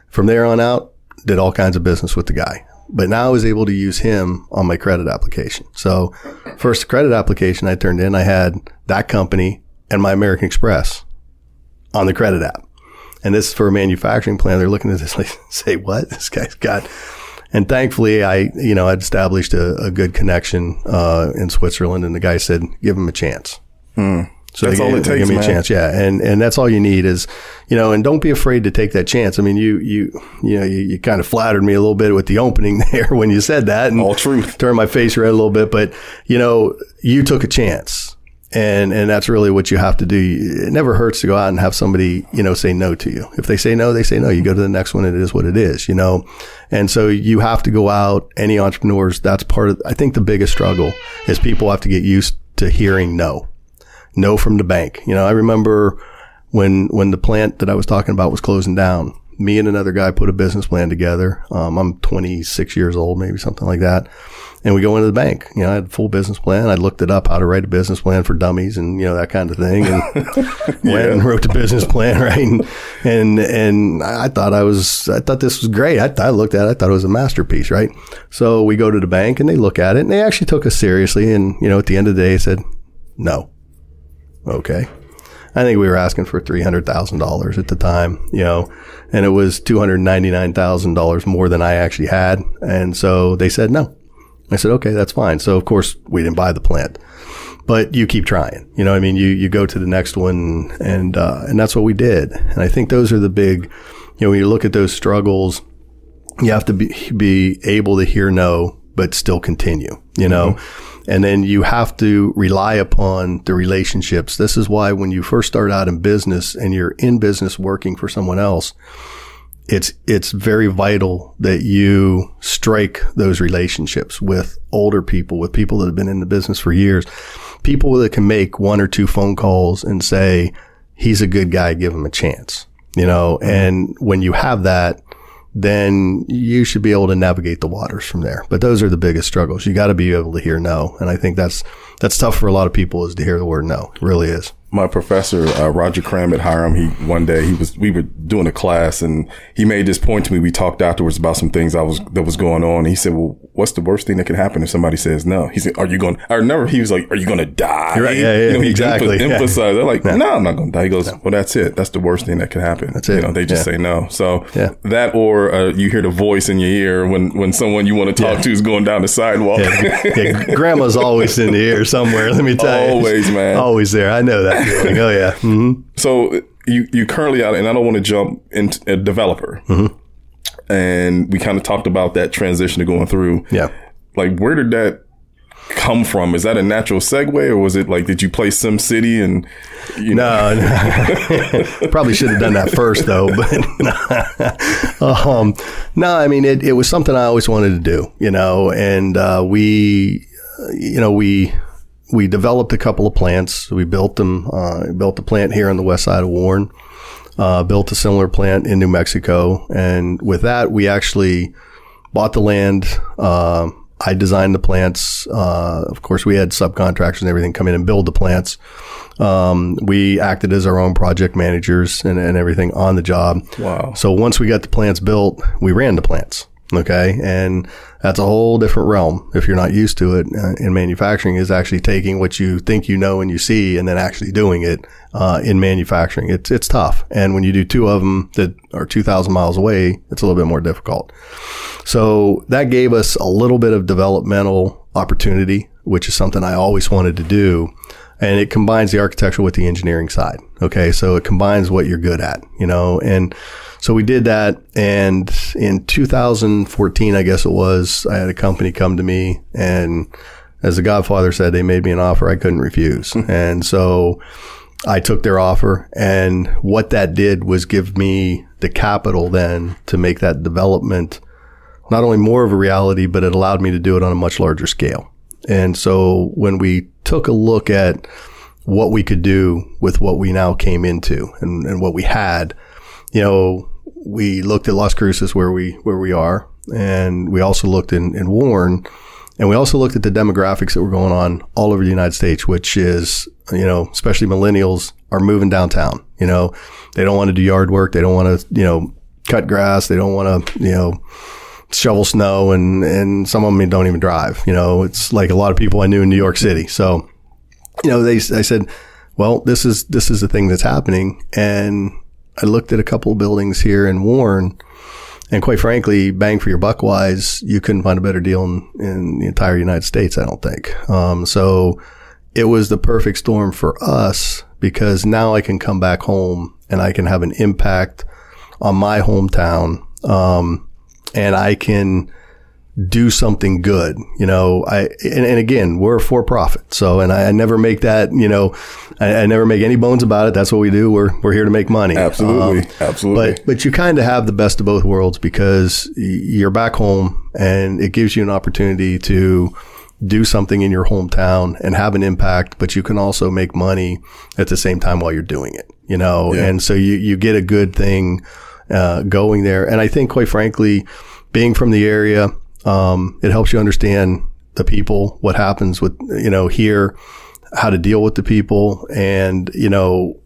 From there on out, did all kinds of business with the guy. But now I was able to use him on my credit application. So first credit application I turned in, I had that company and my American Express on the credit app. And this is for a manufacturing plant. They're looking at this [LAUGHS] like, say, what? This guy's got. And thankfully, I, you know, I'd established a, a good connection, uh, in Switzerland and the guy said, give him a chance. So That's they all it takes, Give me man. a chance, yeah, and and that's all you need is, you know, and don't be afraid to take that chance. I mean, you you you know you, you kind of flattered me a little bit with the opening [LAUGHS] there when you said that, and All truth. turned my face red a little bit, but you know, you took a chance, and and that's really what you have to do. It never hurts to go out and have somebody you know say no to you. If they say no, they say no. You go to the next one, and it is what it is, you know. And so you have to go out. Any entrepreneurs, that's part of. I think the biggest struggle is people have to get used to hearing no no from the bank. You know, I remember when when the plant that I was talking about was closing down. Me and another guy put a business plan together. Um, I'm 26 years old, maybe something like that. And we go into the bank. You know, I had a full business plan. I looked it up how to write a business plan for dummies and you know that kind of thing. And [LAUGHS] went and wrote the business plan [LAUGHS] right. And and and I thought I was I thought this was great. I, I looked at it. I thought it was a masterpiece. Right. So we go to the bank and they look at it and they actually took us seriously. And you know, at the end of the day, they said no. Okay. I think we were asking for three hundred thousand dollars at the time, you know, and it was two hundred ninety nine thousand dollars more than I actually had, and so they said no. I said okay, that's fine. So of course we didn't buy the plant, but you keep trying. You know, I mean, you you go to the next one, and uh, and that's what we did. And I think those are the big, you know, when you look at those struggles, you have to be be able to hear no, but still continue. You know. And then you have to rely upon the relationships. This is why when you first start out in business and you're in business working for someone else, it's, it's very vital that you strike those relationships with older people, with people that have been in the business for years, people that can make one or two phone calls and say, he's a good guy, give him a chance, you know, and when you have that, then you should be able to navigate the waters from there. But those are the biggest struggles. You got to be able to hear no. And I think that's, that's tough for a lot of people is to hear the word no. It really is. my professor uh, Roger Cram at Hiram, he one day he was we were doing a class and he made this point to me. We talked afterwards about some things I was that was going on. He said, "Well, what's the worst thing that can happen if somebody says no?" He said, "Are you going?" I remember he was like, "Are you going to die?" Right. Yeah, yeah, you know, he exactly. emph- Yeah. emphasized. They're like, "No, I'm not going to die." He goes, "Well, that's it. That's the worst thing that can happen." That's it. You know, they just Yeah. say no. So Yeah. that or uh, you hear the voice in your ear when when someone you want to talk Yeah. to is going down the sidewalk. Yeah, yeah, [LAUGHS] grandma's always in the air somewhere. Let me tell you, Always, man. always there. I know that feeling. Oh yeah, hmm So you you currently out, and I don't want to jump into a developer. Mm-hmm. And we kind of talked about that transition to going through. yeah. Like, where did that come from? Is that a natural segue, or was it like did you play Sim City and you know? No, no. [LAUGHS] probably should have done that first though. But [LAUGHS] um, no, I mean it, it was something I always wanted to do, you know. And uh, we, uh, you know, we we developed a couple of plants. We built them. Uh, built a plant here on the west side of Warren. Uh, built a similar plant in New Mexico, and with that, we actually bought the land. Uh, I designed the plants. Uh, of course, we had subcontractors and everything come in and build the plants. Um, we acted as our own project managers and, and everything on the job. Wow. So once we got the plants built, we ran the plants. Okay. And that's a whole different realm. If you're not used to it uh, in manufacturing is actually taking what you think you know and you see and then actually doing it, uh, in manufacturing. It's, it's tough. And when you do two of them that are 2000 miles away, it's a little bit more difficult. So that gave us a little bit of developmental opportunity, which is something I always wanted to do. And it combines the architectural with the engineering side. Okay. So it combines what you're good at, you know, and, so we did that. And in 2014, I guess it was, I had a company come to me and as the Godfather said, they made me an offer I couldn't refuse. Hmm. and so I took their offer and what that did was give me the capital then to make that development not only more of a reality, but it allowed me to do it on a much larger scale. And so when we took a look at what we could do with what we now came into and, and what we had, you know, we looked at Las Cruces where we where we are, and we also looked in, in Warren, and we also looked at the demographics that were going on all over the United States, which is you know especially millennials are moving downtown. You know, they don't want to do yard work, they don't want to you know cut grass, they don't want to you know shovel snow, and and some of them don't even drive. You know, it's like a lot of people I knew in New York City. So you know they I said, well, this is this is the thing that's happening, and I looked at a couple buildings here in Warren, and quite frankly, bang for your buck wise, you couldn't find a better deal in, in the entire United States, I don't think. Um, so it was the perfect storm for us because now I can come back home and I can have an impact on my hometown. Um, and I can, do something good. You know, I, and, and again, we're a for profit. So, and I, I, never make that, you know, I, I, never make any bones about it. That's what we do. We're, we're here to make money. Absolutely. Um, Absolutely. But, but you kind of have the best of both worlds because you're back home and it gives you an opportunity to do something in your hometown and have an impact, but you can also make money at the same time while you're doing it, you know, yeah. and so you, you get a good thing, uh, going there. And I think quite frankly, being from the area, um, it helps you understand the people, what happens with, you know, here, how to deal with the people and, you know,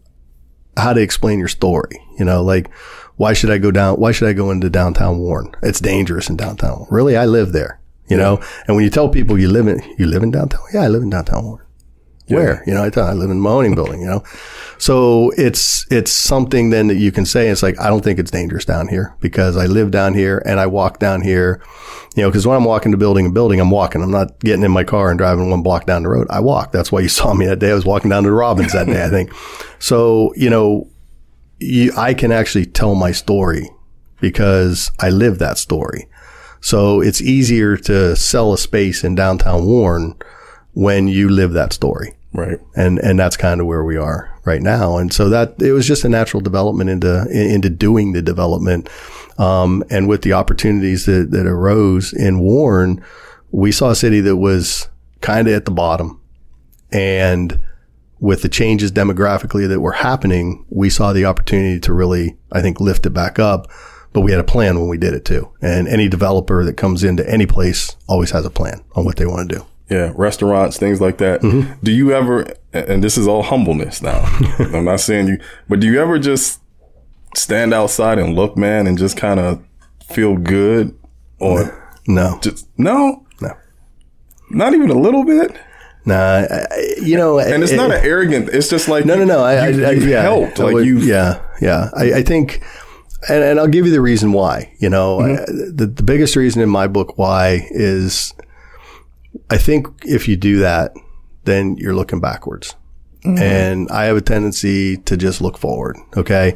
how to explain your story. You know, like, why should I go down? Why should I go into downtown Warren? It's dangerous in downtown. Really? I live there, you know? And when you tell people you live in, you live in downtown. Yeah, I live in downtown Warren. Yeah. Where? You know, I, tell, I live in Mahoning [LAUGHS] building, you know? So it's, it's something then that you can say, it's like, I don't think it's dangerous down here because I live down here and I walk down here, you know, cause when I'm walking to building and building, I'm walking. I'm not getting in my car and driving one block down the road. I walk. That's why you saw me that day. I was walking down to Robbins that day, I think. [LAUGHS] So, you know, you, I can actually tell my story because I live that story. So it's easier to sell a space in downtown Warren when you live that story. Right. And, and that's kind of where we are right now. And so that it was just a natural development into, into doing the development. Um, and with the opportunities that, that arose in Warren, we saw a city that was kind of at the bottom. And with the changes demographically that were happening, we saw the opportunity to really, I think, lift it back up. But we had a plan when we did it too. And any developer that comes into any place always has a plan on what they want to do. Yeah, restaurants, things like that. Mm-hmm. Do you ever, and this is all humbleness now, [LAUGHS] I'm not saying you, but do you ever just stand outside and look, man, and just kind of feel good? Or no. Just, no? No. Not even a little bit? Nah, I, you know, and it's it, not an arrogant. It's just like no, no, no. I, you, I, I yeah, helped, like you, yeah, yeah. I, I think, and, and, I'll give you the reason why. You know, mm-hmm. the the biggest reason in my book why is I think if you do that, then you're looking backwards. Mm-hmm. And I have a tendency to just look forward. Okay.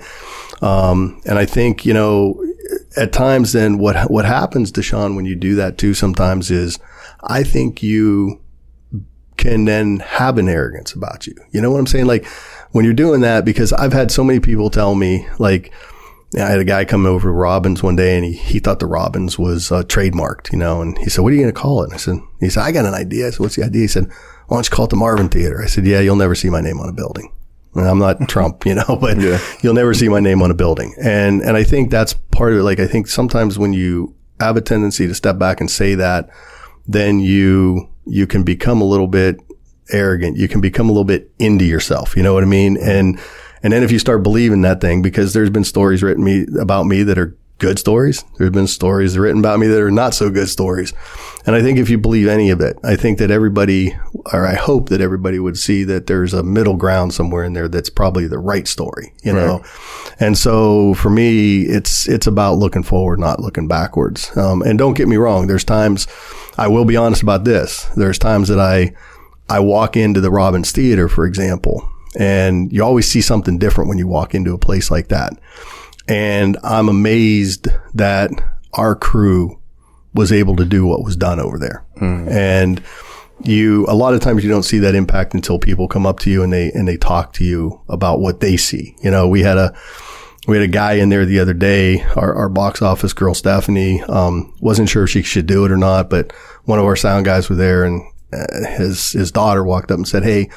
Um, and I think, you know, at times then what, what happens to Sean when you do that too sometimes is I think you can then have an arrogance about you. You know what I'm saying? Like when you're doing that, because I've had so many people tell me like, I had a guy come over to Robbins one day and he, he thought the Robbins was uh, trademarked, you know, and he said, what are you going to call it? And I said, he said, I got an idea. I said, what's the idea? He said, why don't you call it the Marvin Theater? I said, yeah, you'll never see my name on a building. And I'm not [LAUGHS] Trump, you know, but yeah. you'll never see my name on a building. And, and I think that's part of it. Like, I think sometimes when you have a tendency to step back and say that, then you you can become a little bit arrogant. You can become a little bit into yourself. You know what I mean? And and then if you start believing that thing, because there's been stories written me about me that are good stories. There's been stories written about me that are not so good stories. And I think if you believe any of it, I think that everybody, or I hope that everybody would see that there's a middle ground somewhere in there that's probably the right story, you know? Right. And so for me, it's, it's about looking forward, not looking backwards. Um, and don't get me wrong. There's times I will be honest about this. There's times that I, I walk into the Robbins Theater, for example, and you always see something different when you walk into a place like that. And I'm amazed that our crew was able to do what was done over there. Mm. And you, a lot of times you don't see that impact until people come up to you and they, and they talk to you about what they see. You know, we had a, we had a guy in there the other day, our, our box office girl, Stephanie, um, wasn't sure if she should do it or not, but one of our sound guys were there and uh, his, his daughter walked up and said, Hey,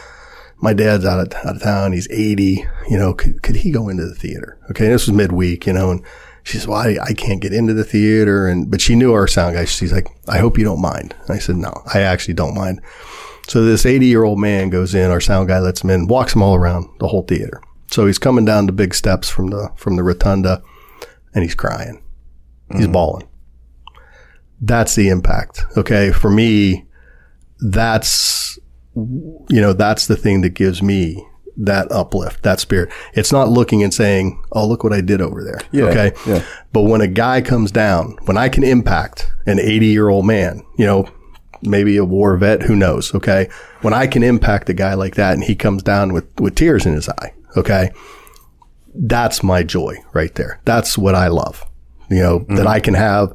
my dad's out of, out of town. He's 80. You know, could, could he go into the theater? Okay. this was midweek, you know, and she says, well, I, I can't get into the theater. And, but she knew our sound guy. She's like, I hope you don't mind. And I said, no, I actually don't mind. So this 80 year old man goes in, our sound guy lets him in, walks him all around the whole theater. So he's coming down the big steps from the, from the rotunda and he's crying. He's mm-hmm. bawling. That's the impact. Okay. For me, that's you know, that's the thing that gives me that uplift, that spirit. It's not looking and saying, Oh, look what I did over there. Yeah, okay. Yeah. But when a guy comes down, when I can impact an 80 year old man, you know, maybe a war vet, who knows? Okay. When I can impact a guy like that and he comes down with, with tears in his eye. Okay. That's my joy right there. That's what I love, you know, mm-hmm. that I can have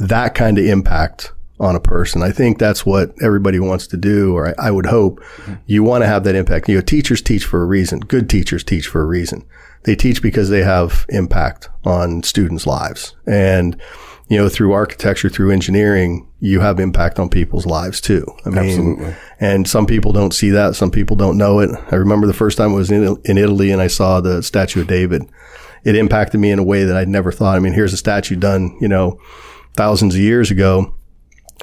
that kind of impact on a person. I think that's what everybody wants to do, or I, I would hope mm-hmm. you want to have that impact. You know, teachers teach for a reason. Good teachers teach for a reason. They teach because they have impact on students' lives. And, you know, through architecture, through engineering, you have impact on people's lives too. I mean, Absolutely. and some people don't see that. Some people don't know it. I remember the first time I was in, in Italy and I saw the statue of David. It impacted me in a way that I'd never thought. I mean, here's a statue done, you know, thousands of years ago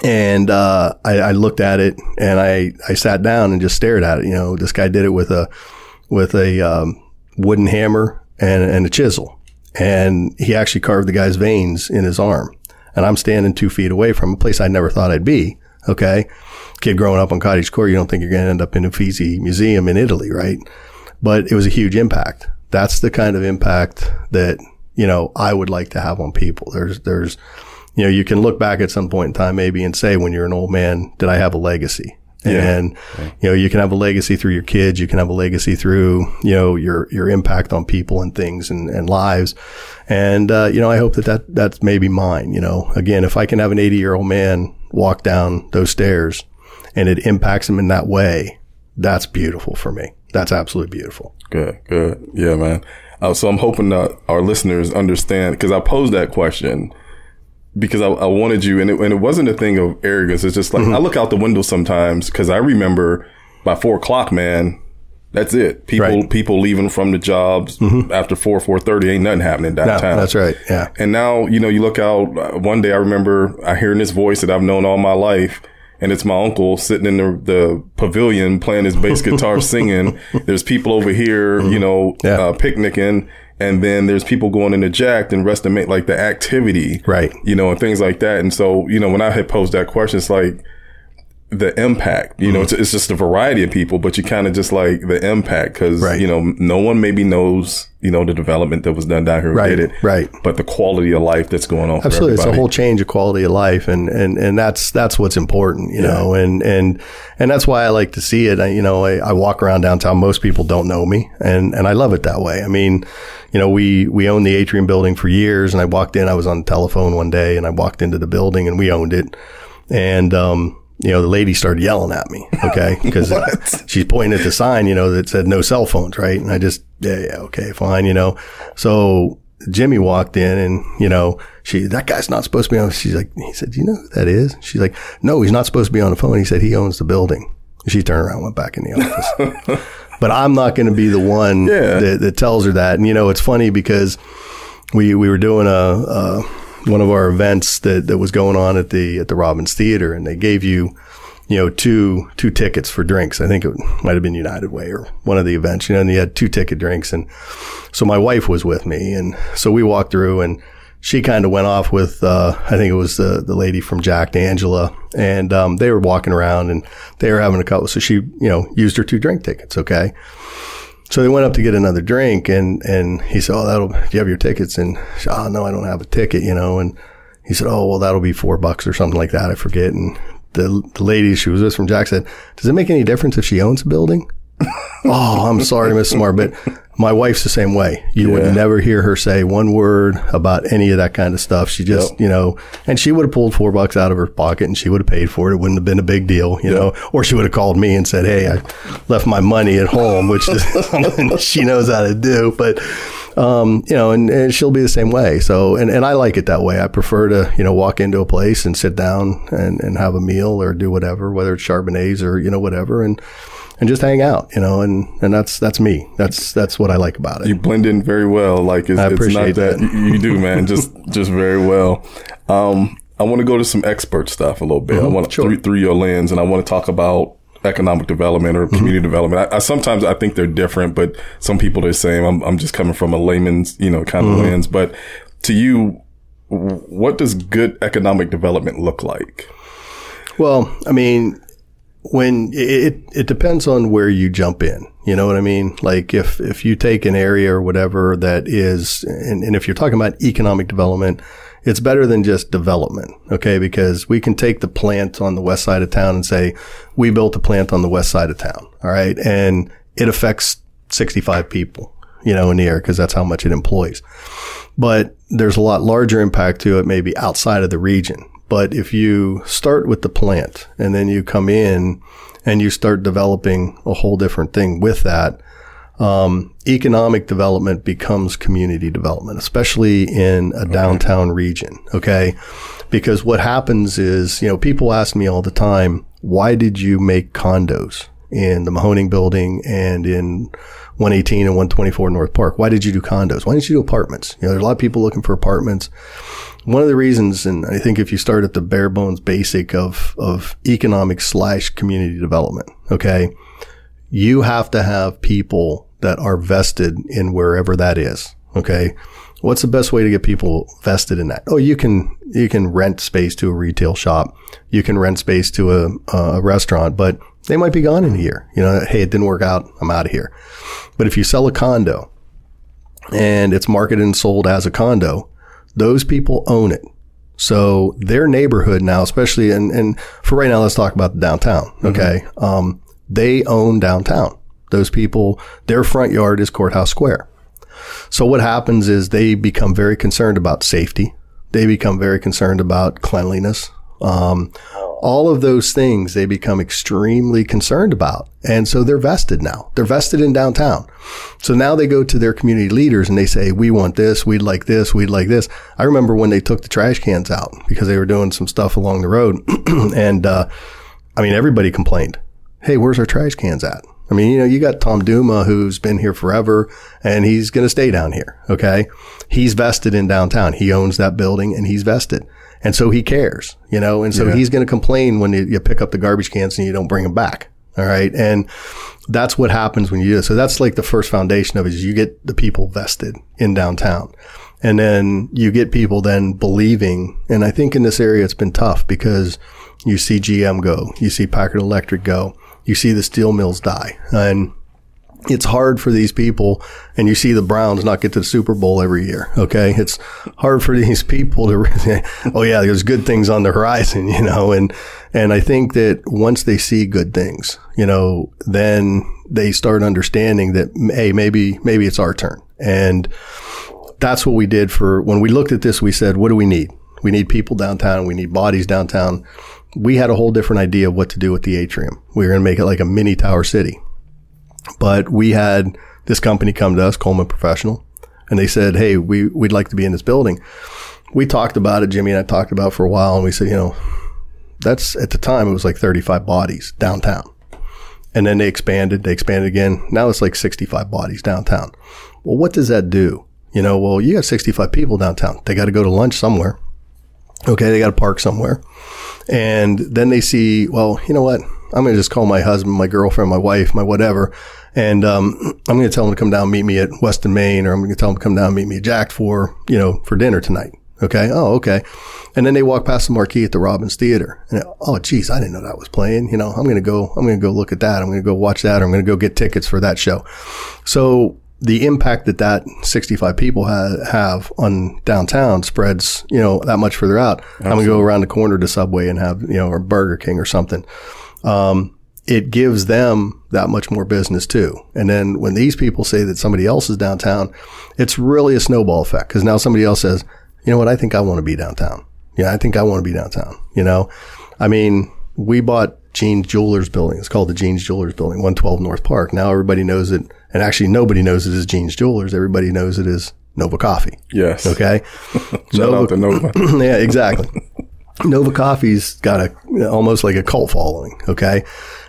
and uh, I, I, looked at it and I, I sat down and just stared at it. You know, this guy did it with a with a um, wooden hammer and, and a chisel, and he actually carved the guy's veins in his arm. And I'm standing two feet away from a place I never thought I'd be. Okay, kid growing up on cottage core, you don't think you're going to end up in a Uffizi Museum in Italy, right? But it was a huge impact. That's the kind of impact that you know I would like to have on people. There's there's you know, you can look back at some point in time maybe and say when you're an old man, did I have a legacy? Yeah. And, you know, you can have a legacy through your kids. You can have a legacy through, you know, your, your impact on people and things and, and lives. And, uh, you know, I hope that, that that's maybe mine. You know, again, if I can have an 80 year old man walk down those stairs and it impacts him in that way, that's beautiful for me. That's absolutely beautiful. Good, good. Yeah, man. Uh, so I'm hoping that our listeners understand because I posed that question because I, I, wanted you, and it, and it wasn't a thing of arrogance. It's just like mm-hmm. I look out the window sometimes because I remember by four o'clock, man, that's it. People right. people leaving from the jobs mm-hmm. after four four thirty ain't nothing happening downtown. No, that's right. Yeah. And now you know you look out. Uh, one day I remember I hearing this voice that I've known all my life. And it's my uncle sitting in the, the pavilion playing his bass guitar, [LAUGHS] singing. There's people over here, mm-hmm. you know, yeah. uh, picnicking and then there's people going into jacked and restimate like the activity right. you know and things like that. And so you know when i had posed that question it's like the impact you mm-hmm. know it's, it's, just a variety of people but you kind of just like the impact because right. you know no one maybe knows you know, the development that was done down here right, did it. Right. But the quality of life that's going on. Absolutely. It's a whole change of quality of life. And, and, and that's, that's what's important, you yeah. know, and, and, and that's why I like to see it. I, you know, I, I walk around downtown. Most people don't know me and, and I love it that way. I mean, you know, we, we owned the atrium building for years and I walked in, I was on the telephone one day and I walked into the building and we owned it. And, um, you know, the lady started yelling at me, okay, [LAUGHS] because she's pointing at the sign, you know, that said no cell phones, right? And I just, yeah, yeah, okay, fine, you know. So Jimmy walked in and, you know, she, that guy's not supposed to be on, she's like, he said, do you know who that is? She's like, no, he's not supposed to be on the phone. He said he owns the building. She turned around, went back in the office. [LAUGHS] but I'm not going to be the one yeah. that, that, tells her that. And, you know, it's funny because we, we were doing a, a one of our events that, that was going on at the at the Robbins Theater, and they gave you you know, two two tickets for drinks. I think it might have been United Way or one of the events, you know, and you had two ticket drinks. And so my wife was with me. And so we walked through and she kind of went off with, uh, I think it was the, the lady from Jack Angela. And um, they were walking around and they were having a couple. So she, you know, used her two drink tickets. Okay. So they went up to get another drink and, and he said, Oh, that'll, do you have your tickets? And she, Oh, no, I don't have a ticket, you know, and he said, Oh, well, that'll be four bucks or something like that. I forget. And the, the lady she was with from Jack said, does it make any difference if she owns a building? [LAUGHS] oh, I'm sorry, Miss Smart, but my wife's the same way. You yeah. would never hear her say one word about any of that kind of stuff. She just, yep. you know, and she would have pulled four bucks out of her pocket and she would have paid for it. It wouldn't have been a big deal, you yep. know, or she would have called me and said, Hey, I left my money at home, which is [LAUGHS] something she knows how to do. But, um, you know, and, and, she'll be the same way. So, and, and I like it that way. I prefer to, you know, walk into a place and sit down and, and have a meal or do whatever, whether it's Chardonnays or, you know, whatever. And, and just hang out, you know, and, and that's, that's me. That's, that's what I like about it. You blend in very well. Like it's, I it's not that, that. you do, man. just, just very well. Um, I want to go to some expert stuff a little bit. Mm-hmm, I want to sure. through, through your lens and I want to talk about economic development or community mm-hmm. development. I, I, sometimes I think they're different, but some people are saying I'm, I'm just coming from a layman's, you know, kind of mm-hmm. lens. But to you, what does good economic development look like? Well, I mean, when it, it depends on where you jump in. You know what I mean? Like if, if you take an area or whatever that is, and, and if you're talking about economic development, it's better than just development. Okay. Because we can take the plant on the west side of town and say, we built a plant on the west side of town. All right. And it affects 65 people, you know, in the air because that's how much it employs. But there's a lot larger impact to it, maybe outside of the region. But if you start with the plant and then you come in and you start developing a whole different thing with that, um, economic development becomes community development, especially in a downtown region. Okay. Because what happens is, you know, people ask me all the time, why did you make condos in the Mahoning building and in 118 and 124 North Park? Why did you do condos? Why didn't you do apartments? You know, there's a lot of people looking for apartments. One of the reasons, and I think if you start at the bare bones basic of, of economic slash community development, okay, you have to have people that are vested in wherever that is. Okay. What's the best way to get people vested in that? Oh, you can, you can rent space to a retail shop. You can rent space to a, a restaurant, but they might be gone in a year. You know, hey, it didn't work out. I'm out of here. But if you sell a condo and it's marketed and sold as a condo, those people own it. So their neighborhood now, especially, and, and for right now, let's talk about the downtown. Okay. Mm-hmm. Um, they own downtown. Those people, their front yard is Courthouse Square. So what happens is they become very concerned about safety. They become very concerned about cleanliness. Um, all of those things they become extremely concerned about. And so they're vested now. They're vested in downtown. So now they go to their community leaders and they say, we want this. We'd like this. We'd like this. I remember when they took the trash cans out because they were doing some stuff along the road. [CLEARS THROAT] and, uh, I mean, everybody complained. Hey, where's our trash cans at? I mean, you know, you got Tom Duma who's been here forever and he's going to stay down here. Okay. He's vested in downtown. He owns that building and he's vested. And so he cares, you know, and so yeah. he's going to complain when you, you, pick up the garbage cans and you don't bring them back. All right. And that's what happens when you do this. So that's like the first foundation of it is you get the people vested in downtown. And then you get people then believing. And I think in this area, it's been tough because you see GM go, you see Packard Electric go, you see the steel mills die. And it's hard for these people and you see the Browns not get to the Super Bowl every year. Okay. It's hard for [LAUGHS] these people to, oh yeah, there's good things on the horizon, [LAUGHS] you know, and, and I think that once they see good things, you know, then they start understanding that, hey, maybe, maybe it's our turn. And that's what we did for when we looked at this, we said, what do we need? We need people downtown. We need bodies downtown. We had a whole different idea of what to do with the atrium. We were going to make it like a mini Tower City. But we had this company come to us, Coleman Professional, and they said, Hey, we, we'd like to be in this building. We talked about it, Jimmy and I talked about for a while, and we said, you know, that's at the time it was like 35 bodies downtown. And then they expanded, they expanded again. Now it's like 65 bodies downtown. Well, what does that do? You know, well, you got 65 people downtown. They got to go to lunch somewhere. Okay, they got to park somewhere. And then they see, well, you know what? I'm going to just call my husband, my girlfriend, my wife, my whatever. And, um, [CLEARS THROAT] I'm going to tell them to come down and meet me at Weston, Maine, or I'm going to tell them to come down and meet me at Jack for, you know, for dinner tonight. Okay. Oh, okay. And then they walk past the marquee at the Robbins Theater. And oh, geez, I didn't know that was playing. You know, I'm going to go, I'm going to go look at that. I'm going to go watch that. Or I'm going to go get tickets for that show. So the impact that that 65 people ha- have on downtown spreads, you know, that much further out. Absolutely. I'm going to go around the corner to Subway and have, you know, or Burger King or something. Um, it gives them that much more business too. And then when these people say that somebody else is downtown, it's really a snowball effect because now somebody else says, you know what? I think I want to be downtown. Yeah, I think I want to be downtown. You know, I mean, we bought Jeans Jewelers building. It's called the Jeans Jewelers building, 112 North Park. Now everybody knows it. And actually nobody knows it as Jeans Jewelers. Everybody knows it as Nova Coffee. Yes. Okay. [LAUGHS] Shout Nova, out to Nova. [CLEARS THROAT] yeah, exactly. [LAUGHS] Nova Coffee's got a almost like a cult following. Okay.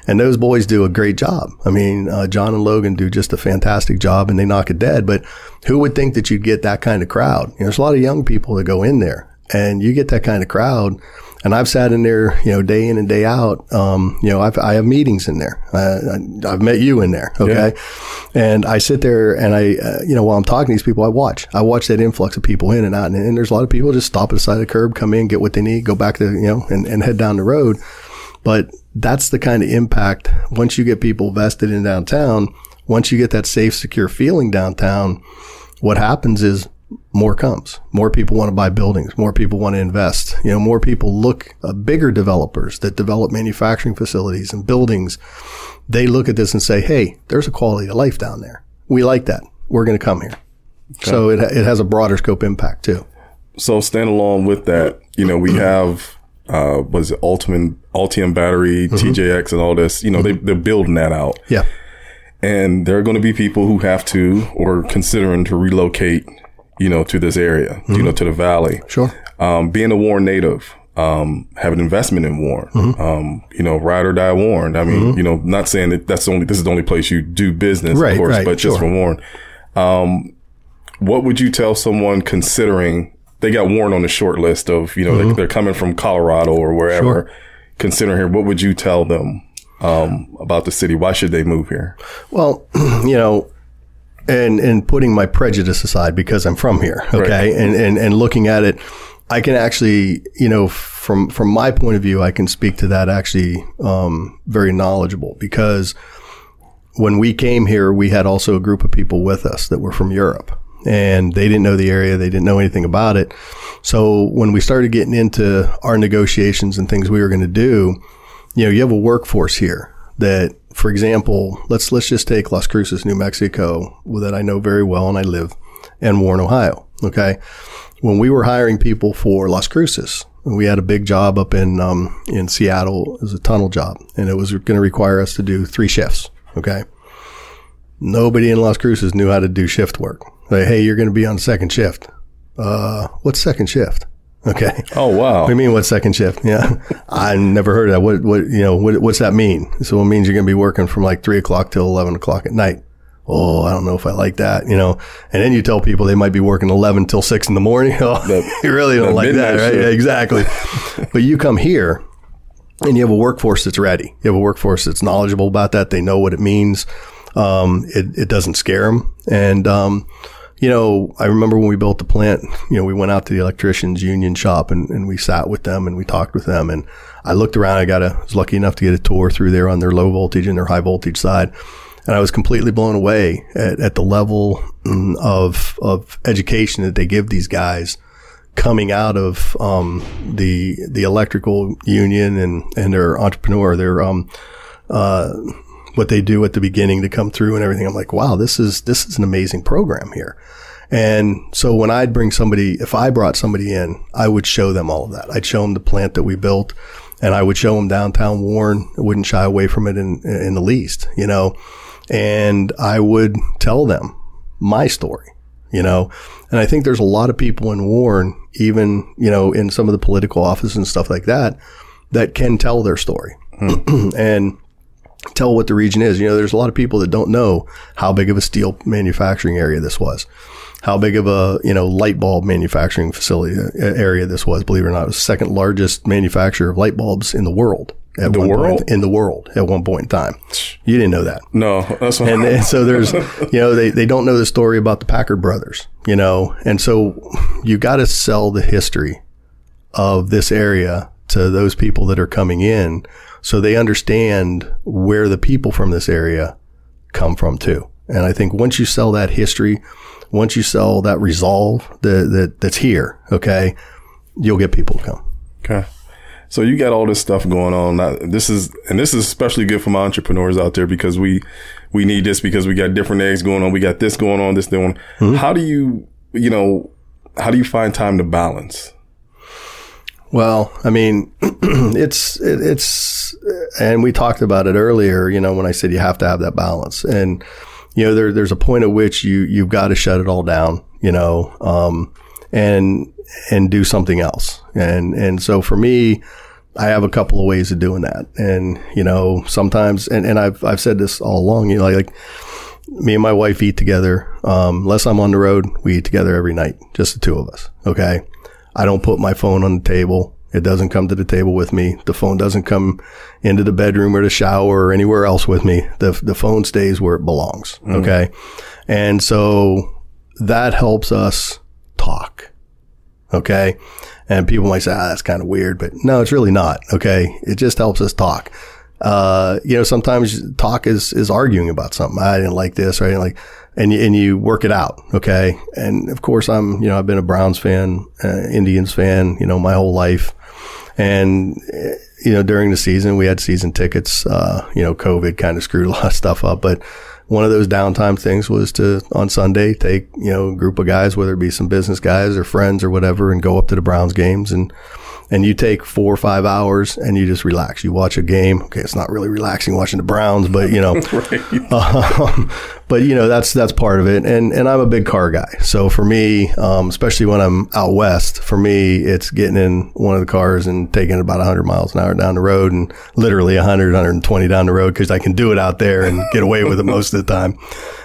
And those boys do a great job. I mean, uh, John and Logan do just a fantastic job and they knock it dead. But who would think that you'd get that kind of crowd? You know, there's a lot of young people that go in there and you get that kind of crowd. And I've sat in there, you know, day in and day out. Um, you know, I've, I have meetings in there. Uh, I've met you in there. Okay. Yeah. And I sit there and I, uh, you know, while I'm talking to these people, I watch, I watch that influx of people in and out. And, and there's a lot of people just stop at the side of the curb, come in, get what they need, go back to, you know, and, and head down the road. But that's the kind of impact once you get people vested in downtown, once you get that safe, secure feeling downtown, what happens is more comes. More people want to buy buildings. More people want to invest. You know, more people look, uh, bigger developers that develop manufacturing facilities and buildings. They look at this and say, Hey, there's a quality of life down there. We like that. We're going to come here. Okay. So it, it has a broader scope impact too. So stand along with that. You know, we have uh, was it Ultimate, Ultium battery, mm-hmm. TJX and all this, you know, mm-hmm. they, they're building that out. Yeah. And there are going to be people who have to or considering to relocate, you know, to this area, mm-hmm. you know, to the valley. Sure. Um, being a Warren native, um, have an investment in Warren, mm-hmm. um, you know, ride or die Warren. I mean, mm-hmm. you know, not saying that that's only, this is the only place you do business, right, of course, right, but sure. just for Warren. Um, what would you tell someone considering they got Warren on the short list of, you know, mm-hmm. they, are coming from Colorado or wherever. Sure. Considering here, what would you tell them um, about the city? Why should they move here? Well, [CLEARS THROAT] you know, and and putting my prejudice aside because I'm from here, okay, right. and, and and looking at it, I can actually, you know, from from my point of view, I can speak to that actually um, very knowledgeable because when we came here, we had also a group of people with us that were from Europe, and they didn't know the area. They didn't know anything about it. So when we started getting into our negotiations and things we were going to do, you know, you have a workforce here that, for example, let's, let's just take Las Cruces, New Mexico, that I know very well and I live and Warren, Ohio. Okay. When we were hiring people for Las Cruces, we had a big job up in, um, in Seattle. It was a tunnel job and it was going to require us to do three shifts. Okay. Nobody in Las Cruces knew how to do shift work. Like, hey, you're going to be on second shift. Uh, what's second shift? Okay. Oh wow. What do you mean? What's second shift? Yeah, [LAUGHS] I never heard of that. What what you know? What, what's that mean? So it means you're going to be working from like three o'clock till eleven o'clock at night. Oh, I don't know if I like that, you know. And then you tell people they might be working eleven till six in the morning. [LAUGHS] Oh, that, you really don't like that, right? Yeah, exactly. [LAUGHS] but you come here and you have a workforce that's ready. You have a workforce that's knowledgeable about that. They know what it means. Um, it, it doesn't scare them. And, um, you know, I remember when we built the plant, you know, we went out to the electricians union shop and, and we sat with them and we talked with them. And I looked around, I got a, was lucky enough to get a tour through there on their low voltage and their high voltage side. And I was completely blown away at, at the level mm, of, of education that they give these guys coming out of, um, the, the electrical union and, and their entrepreneur, their, um, uh, what they do at the beginning to come through and everything. I'm like, wow, this is, this is an amazing program here. And so when I'd bring somebody, if I brought somebody in, I would show them all of that. I'd show them the plant that we built and I would show them downtown Warren. I wouldn't shy away from it in, in the least, you know, and I would tell them my story, you know, and I think there's a lot of people in Warren, even, you know, in some of the political offices and stuff like that, that can tell their story. Hmm. [CLEARS THROAT] and tell what the region is. You know, there's a lot of people that don't know how big of a steel manufacturing area this was, how big of a you know light bulb manufacturing facility uh, area this was. Believe it or not, it was the second largest manufacturer of light bulbs in the world. At The one point- world? in the world at one point in time. You didn't know that. No, that's what And, and so there's, [LAUGHS] you know, they, they don't know the story about the Packard brothers, you know, and so you got to sell the history of this area to those people that are coming in so they understand where the people from this area come from too. And I think once you sell that history, once you sell that resolve that, that that's here, okay, you'll get people to come. Okay. So you got all this stuff going on. Now, this is, and this is especially good for my entrepreneurs out there because we, we need this because we got different eggs going on. We got this going on, this going on. Mm-hmm. How do you, you know, how do you find time to balance? Well, I mean, [CLEARS THROAT] it's it, it's, and we talked about it earlier. You know, when I said you have to have that balance, and you know, there there's a point at which you you've got to shut it all down. You know, um, and and do something else. And and so for me, I have a couple of ways of doing that. And you know, sometimes, and and I've I've said this all along. You know, like. Me and my wife eat together. Um, unless I'm on the road, we eat together every night, just the two of us. Okay. I don't put my phone on the table. It doesn't come to the table with me. The phone doesn't come into the bedroom or the shower or anywhere else with me. The, the phone stays where it belongs. Okay. And so that helps us talk. Okay. And people might say, ah, that's kind of weird, but no, it's really not. Okay. It just helps us talk. Uh, you know, sometimes talk is, is arguing about something. I didn't like this or I like, and and you work it out. Okay. And of course I'm, you know, I've been a Browns fan, uh, Indians fan, you know, my whole life. And, eh, you know, during the season, we had season tickets. Uh, you know, COVID kind of screwed a [LAUGHS] lot of stuff up, but one of those downtime things was to, on Sunday, take, you know, a group of guys, whether it be some business guys or friends or whatever, and go up to the Browns games and, and you take four or five hours and you just relax. You watch a game. Okay. It's not really relaxing watching the Browns, but you know, [LAUGHS] um, but you know, that's, that's part of it. And, and I'm a big car guy. So for me, um, especially when I'm out west, for me, it's getting in one of the cars and taking about 100 miles an hour down the road and literally 100, 120 down the road because I can do it out there and get away with it most of the time.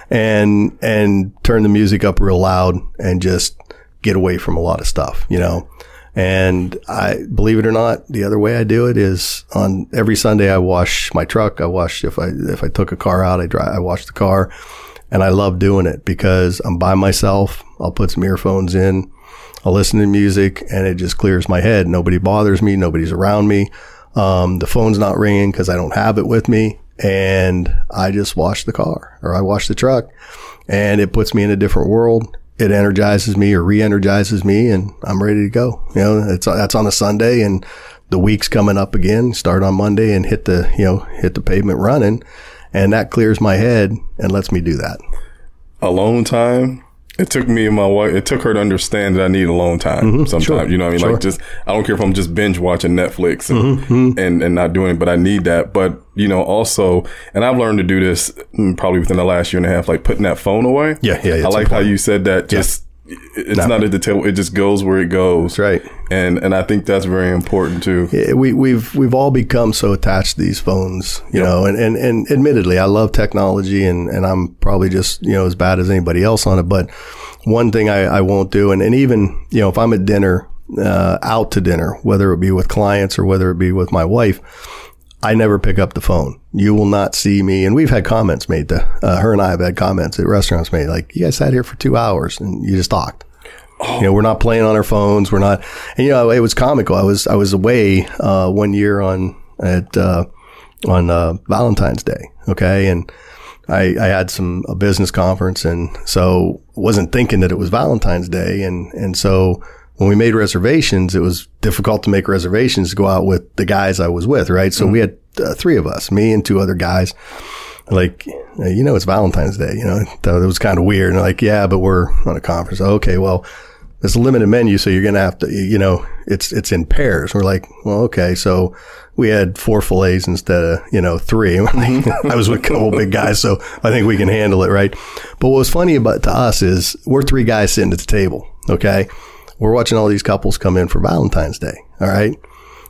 And, and turn the music up real loud and just get away from a lot of stuff, you know. And I believe it or not, the other way I do it is on every Sunday I wash my truck. I wash if I if I took a car out, I drive I wash the car. And I love doing it because I'm by myself. I'll put some earphones in. I'll listen to music and it just clears my head. Nobody bothers me. Nobody's around me. Um, the phone's not ringing because I don't have it with me. And I just wash the car or I wash the truck and it puts me in a different world. It energizes me or re-energizes me and I'm ready to go. You know, it's, that's on a Sunday and the week's coming up again. Start on Monday and hit the, you know, hit the pavement running and that clears my head and lets me do that. Alone time. It took me and my wife, it took her to understand that I need alone time mm-hmm. sometimes. sure, You know what I mean? sure. Like just, I don't care if I'm just binge watching Netflix and, mm-hmm. Mm-hmm. and, and not doing it, but I need that. But, you know, also, and I've learned to do this mm, probably within the last year and a half, like putting that phone away. Yeah, yeah, I like how you said that just, it's not at the table. It just goes where it goes. That's right. And, and I think that's very important too. Yeah, we, we've we've all become so attached to these phones, you know, and, and, and admittedly, I love technology and, and I'm probably just, you know, as bad as anybody else on it. But one thing I, I won't do, and, and even, you know, if I'm at dinner, uh, out to dinner, whether it be with clients or whether it be with my wife, I never pick up the phone. You will not see me. And we've had comments made to, uh, her and I have had comments at restaurants made like, you guys sat here for two hours and you just talked. You know, we're not playing on our phones. We're not, and you know, it was comical. I was, I was away, uh, one year on, at, uh, on, uh, Valentine's Day. Okay. And I, I had some, a business conference and so wasn't thinking that it was Valentine's Day. And, and so when we made reservations, it was difficult to make reservations to go out with the guys I was with. Right. So we had uh, three of us, me and two other guys like, you know, it's Valentine's Day, you know, that was kind of weird. And like, yeah, but we're on a conference. Okay. Well, there's a limited menu. So you're going to have to, you know, it's, it's in pairs. We're like, well, okay. So we had four fillets instead of, you know, three. [LAUGHS] [LAUGHS] I was with a couple big guys. So I think we can handle it. Right. But what was funny about to us is we're three guys sitting at the table. Okay. We're watching all these couples come in for Valentine's Day. All right.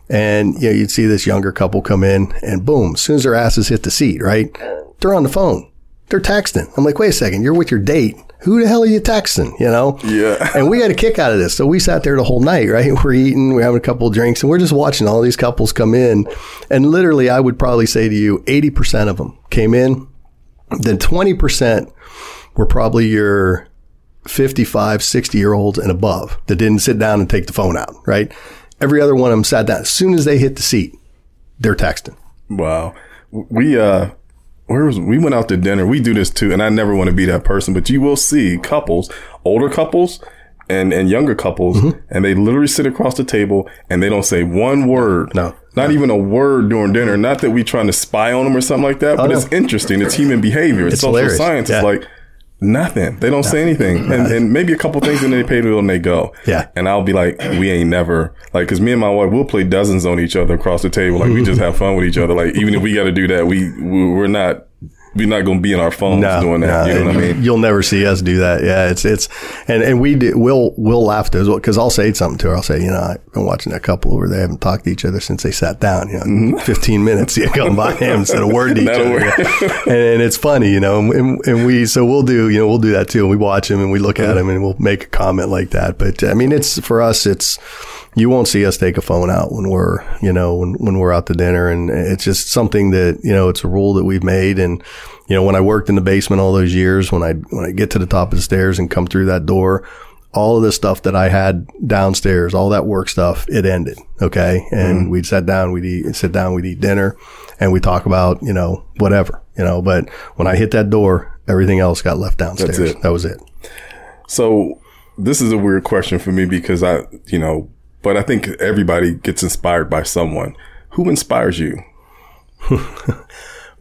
And you know, you'd see this younger couple come in and boom, as soon as their asses hit the seat, right? They're on the phone they're texting. I'm like, wait a second, you're with your date. Who the hell are you texting? You know? Yeah. And we got a [LAUGHS] kick out of this. So we sat there the whole night, right? [LAUGHS] We're eating, we're having a couple of drinks, and we're just watching all these couples come in. And literally, I would probably say to you, 80% of them came in. Then 20% were probably your 55, 60 year olds and above that didn't sit down and take the phone out, right? Every other one of them sat down. As soon as they hit the seat, they're texting. Wow. We, uh, where was we went out to dinner. We do this too, and I never want to be that person, but you will see couples, older couples and and younger couples, Mm-hmm. and they literally sit across the table and they don't say one word. No. Not even a word during dinner. Not that we trying to spy on them or something like that, but no. it's interesting. It's human behavior. It's, It's social hilarious. science. Yeah. It's like nothing. They don't say anything, and, and maybe a couple things, and they pay the bill and they go. Yeah. And I'll be like, we ain't never like, cause me and my wife we'll play dozens on each other across the table. Like we just have fun with each other. Like even if we got to do that, we- we're not we're not going to be in our phones doing that. no, you know what I mean? You'll never see us do that. Yeah, it's it's and and we do, we'll we'll laugh those because I'll say something to her. I'll say, you know, I've been watching that couple where they haven't talked to each other since they sat down. You know, mm-hmm. [LAUGHS] fifteen minutes you [LAUGHS] come by him instead a word to each other. word. and, and it's funny, you know, and, and we so we'll do you know we'll do that too. And we watch him and we look at him and we'll make a comment like that. But I mean, it's for us, it's you won't see us take a phone out when we're, you know, when, when we're out to dinner. And it's just something that, you know, it's a rule that we've made. And, you know, when I worked in the basement all those years, when I, when I get to the top of the stairs and come through that door, all of the stuff that I had downstairs, all that work stuff, it ended. Okay. And mm-hmm. we'd sit down, we'd eat, sit down, we'd eat dinner and we talk about, you know, whatever, you know, but when I hit that door, everything else got left downstairs. it. That was it. So this is a weird question for me because I, you know, but I think everybody gets inspired by someone. Who inspires you? [LAUGHS]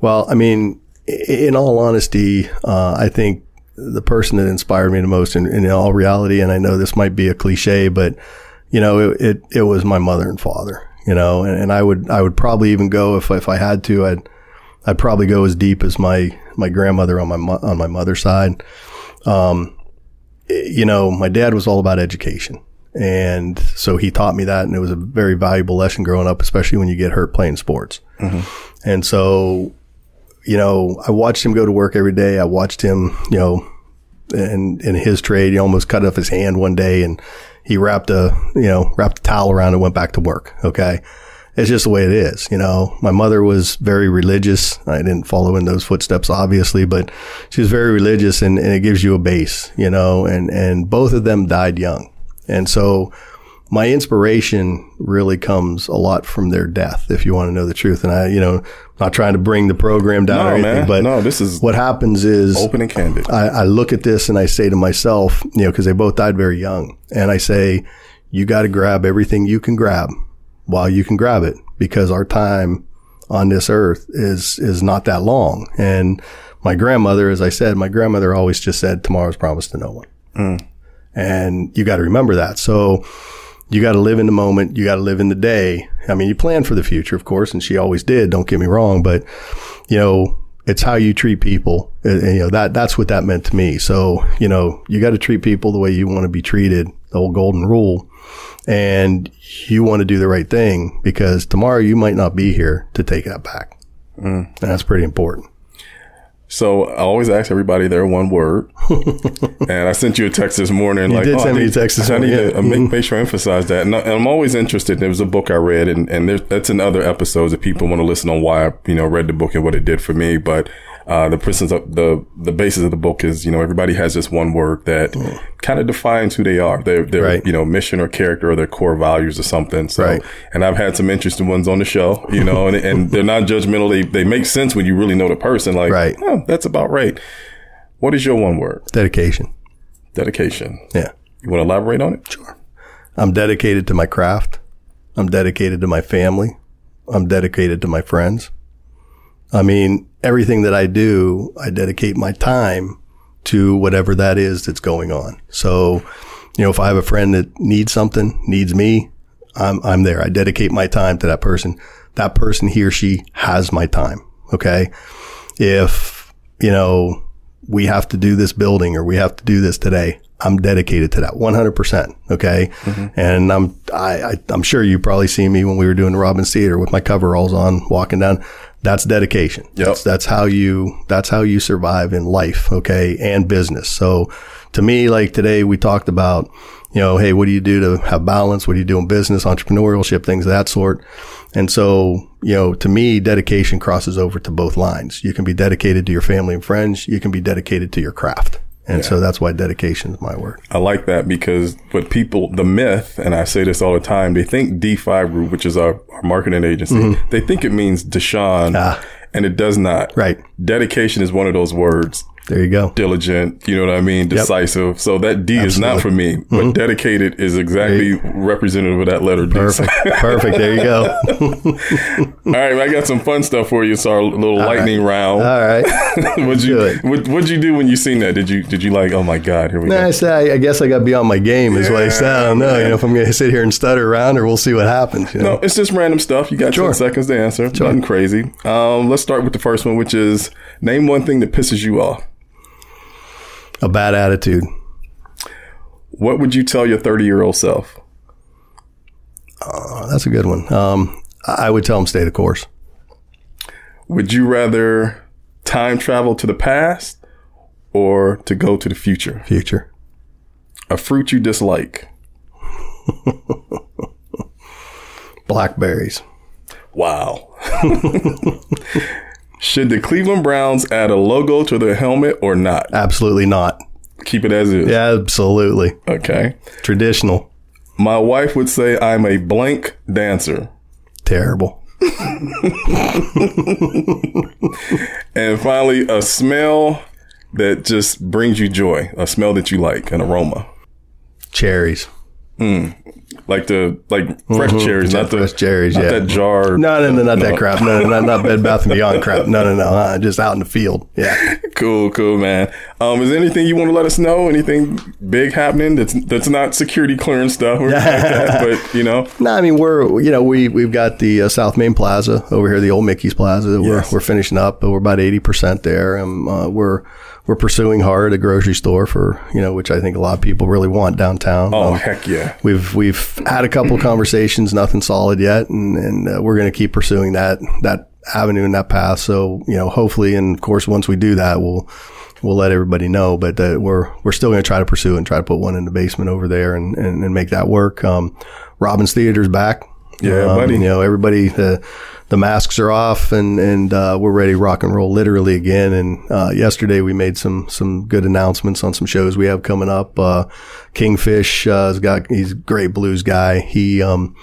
Well, I mean, in all honesty, uh, I think the person that inspired me the most in, in all reality, and I know this might be a cliche, but you know, it, it, it was my mother and father, you know, and, and I would, I would probably even go if, if I had to, I'd, I'd probably go as deep as my, my grandmother on my, mo- on my mother's side. Um, you know, my dad was all about education. And so he taught me that. And it was a very valuable lesson growing up, especially when you get hurt playing sports. Mm-hmm. And so, you know, I watched him go to work every day. I watched him, you know, in, in his trade, he almost cut off his hand one day and he wrapped a, you know, wrapped a towel around and went back to work. Okay. It's just the way it is. You know, my mother was very religious. I didn't follow in those footsteps, obviously, but she was very religious and, and it gives you a base, you know, and, and both of them died young. And so my inspiration really comes a lot from their death, if you want to know the truth. And I, you know, not trying to bring the program down No, or anything, man. but No, this is what happens is open and candid. I, I look at this and I say to myself, you know, because they both died very young, and I say, you got to grab everything you can grab while you can grab it, because our time on this earth is is not that long. And my grandmother, as I said, my grandmother always just said, "Tomorrow's promised to no one," mm. And you got to remember that. So. You got to live in the moment. You got to live in the day. I mean, you plan for the future, of course, and she always did. Don't get me wrong, but you know, it's how you treat people. And, and, you know, that, that's what that meant to me. So, you know, you got to treat people the way you want to be treated, the old golden rule. And you want to do the right thing because tomorrow you might not be here to take that back. Mm. And that's pretty important. So I always ask everybody their one word, [LAUGHS] and I sent you a text this morning. like, did oh, I send me need- a text this I need morning, to make, mm-hmm. make sure I emphasize that. And, I, and I'm always interested. There was a book I read, and and there's, that's in other episodes if people want to listen on why I you know read the book and what it did for me. But uh, the principles of the the basis of the book is you know everybody has this one word that kind of defines who they are, their their Right. you know mission or character or their core values or something. So, Right. and I've had some interesting ones on the show, you know, and, and they're not judgmental. They they make sense when you really know the person. Like, Right. oh, that's about right. What is your one word? Dedication. Dedication. Yeah. You want to elaborate on it? Sure. I'm dedicated to my craft. I'm dedicated to my family. I'm dedicated to my friends. I mean, everything that I do, I dedicate my time to whatever that is that's going on. So, you know, if I have a friend that needs something, needs me, I'm, I'm there. I dedicate my time to that person. That person, he or she has my time. Okay. If, you know, we have to do this building or we have to do this today. I'm dedicated to that 100%. Okay. Mm-hmm. And I'm, I, I, I'm sure you probably seen me when we were doing the Robins Theater with my coveralls on, walking down. That's dedication. Yep. That's, that's how you, that's how you survive in life. Okay. And business. So to me, like today we talked about, you know, hey, what do you do to have balance? What do you do in business, entrepreneurship, things of that sort? And so, you know, to me, dedication crosses over to both lines. You can be dedicated to your family and friends. You can be dedicated to your craft. And so that's why dedication is my word. I like that because what people, the myth, and I say this all the time, they think D5 Group, which is our, our marketing agency, mm-hmm. they think it means Deshaun, ah. and it does not. Right. Dedication is one of those words. There you go. Diligent, you know what I mean? Decisive. So that D is not for me, but dedicated is exactly representative of that letter D. Perfect. [LAUGHS] Perfect. There you go. All right, I got some fun stuff for you. It's our little lightning round. All right. [LAUGHS] what'd you do what, what'd you do when you seen that? Did you did you like? Oh my God, here we Nah, go. I said, I, guess I got beyond my game is what I said. I don't know, you know, if I'm going to sit here and stutter around or we'll see what happens. You know? No, it's just random stuff. You got Sure. 10 seconds to answer. Nothing crazy. Um, let's start with the first one, which is name one thing that pisses you off. A bad attitude. What would you tell your 30 year old self? Oh, that's a good one. Um, I would tell him stay the course. Would you rather time travel to the past or to go to the future? Future. A fruit you dislike. [LAUGHS] Blackberries. Wow. [LAUGHS] Should the Cleveland Browns add a logo to their helmet or not? Absolutely not. Keep it as is. Yeah, Absolutely. Okay. Traditional. My wife would say I'm a blank dancer. Terrible. [LAUGHS] And finally, a smell that just brings you joy, a smell that you like, an aroma. Cherries. Hmm. Like the like fresh cherries, not the Mm-hmm. Fresh cherries, not yeah. that jar. No, no, no, not that crap. No, no, not, not Bed Bath and Beyond crap. No, no, no. Uh, just out in the field. Yeah. [LAUGHS] Cool, cool, man. Um, is there anything you want to let us know? Anything big happening that's that's not security clearance stuff, or like that, [LAUGHS] but you know, No, I mean we're you know we we've got the uh, South Main Plaza over here, the old Mickey's Plaza. that We're Yes. we're finishing up, but we're about eighty percent there, and uh, we're we're pursuing hard a grocery store for you know which I think a lot of people really want downtown. oh Um, heck yeah, We've we've had a couple [CLEARS THROAT] conversations, nothing solid yet, and and uh, we're going to keep pursuing that that avenue and that path. So you know, hopefully, and of course, once we do that, we'll we'll let everybody know. But uh, we're we're still going to try to pursue and try to put one in the basement over there and and, and make that work. Um, Robins Theater's back. Yeah, Um, buddy. You know, everybody the the masks are off and and uh, we're ready to rock and roll literally again. And uh, yesterday we made some some good announcements on some shows we have coming up. Uh, Kingfish uh, has got he's a great blues guy. He um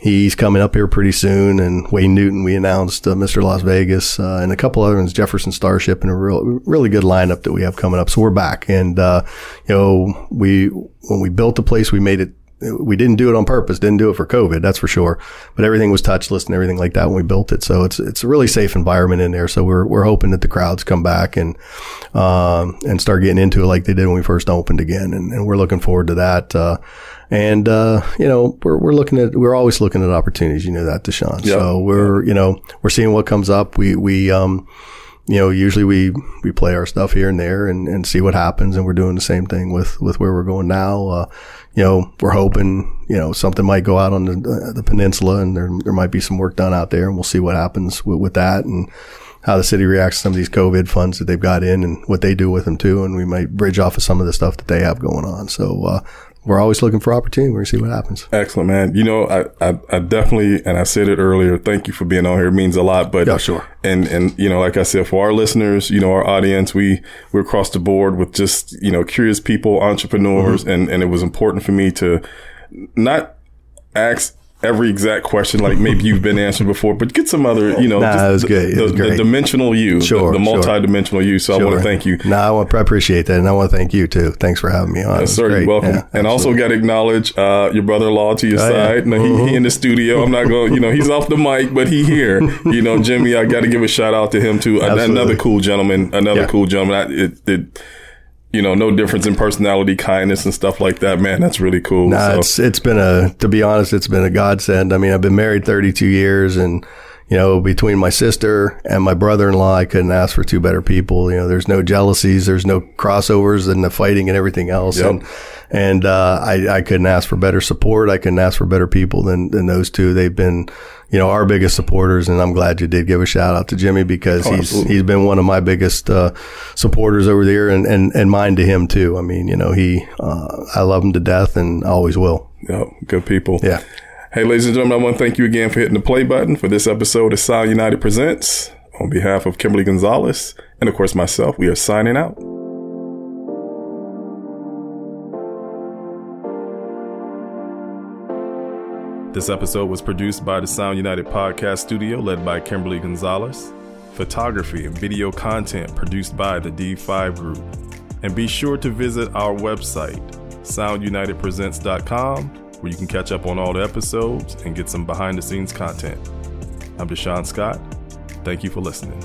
he's coming up here pretty soon. And Wayne Newton we announced uh, Mr. Las Vegas uh, and a couple other ones, Jefferson Starship, and a real really good lineup that we have coming up. So we're back. And uh, you know we when we built the place we made it we didn't do it on purpose, didn't do it for COVID, that's for sure. But everything was touchless and everything like that when we built it. So it's it's a really safe environment in there. So we're we're hoping that the crowds come back and um, and start getting into it like they did when we first opened again. And, and we're looking forward to that. Uh, and uh, you know, we're we're looking at we're always looking at opportunities. You know that, Deshaun. Yeah. So we're you know we're seeing what comes up. We we um you know, usually we, we play our stuff here and there and, and see what happens. And we're doing the same thing with, with where we're going now. Uh, you know, we're hoping, you know, something might go out on the, the peninsula and there, there might be some work done out there and we'll see what happens with, with that and how the city reacts to some of these COVID funds that they've got in and what they do with them too. And we might bridge off of some of the stuff that they have going on. So, uh, we're always looking for opportunity. We're going to see what happens. excellent, man. You know, I, I I definitely and I said it earlier. Thank you for being on here. It means a lot. But Yeah, sure. And and you know, like I said, for our listeners, you know, our audience, we we're across the board with just you know curious people, entrepreneurs, Mm-hmm. and and it was important for me to not ask every exact question like maybe you've been answered before, but get some other, you know, Nah, just it was the, good. The, the dimensional you, Sure, the, the multi-dimensional you. So I want to thank you. No, I, want, I appreciate that. And I want to thank you too. Thanks for having me on. Was Sir, great. you're welcome. Yeah, and also got to acknowledge uh, your brother-in-law to your Oh, yeah. side. Now, he, he in the studio. I'm not going. You know, he's off the mic, but he here. [LAUGHS] You know, Jimmy. I got to give a shout out to him too. Absolutely. Another cool gentleman. Another Yeah. cool gentleman. I, it, it, you know, no difference in personality, kindness, and stuff like that. Man, that's really cool. Nah, So- it's it's been a to be honest, it's been a godsend. I mean, I've been married 32 years, and you know, between my sister and my brother-in-law, I couldn't ask for two better people. You know, there's no jealousies, there's no crossovers and the fighting and everything else. Yep. And, and, uh, I, I couldn't ask for better support. I couldn't ask for better people than, than those two. They've been, you know, our biggest supporters. And I'm glad you did give a shout out to Jimmy because Oh, he's, absolutely. he's been one of my biggest, uh, supporters over there and, and, and mine to him too. I mean, you know, he, uh, I love him to death and always will. Yep, good people. Yeah. Hey, ladies and gentlemen, I want to thank you again for hitting the play button for this episode of Sound United Presents. On behalf of Kimberly Gonzalez and, of course, myself, we are signing out. This episode was produced by the Sound United Podcast Studio, led by Kimberly Gonzalez. Photography and video content produced by the D5 Group. And be sure to visit our website, soundunitedpresents.com, where you can catch up on all the episodes and get some behind the scenes content. I'm Deshaun Scott. Thank you for listening.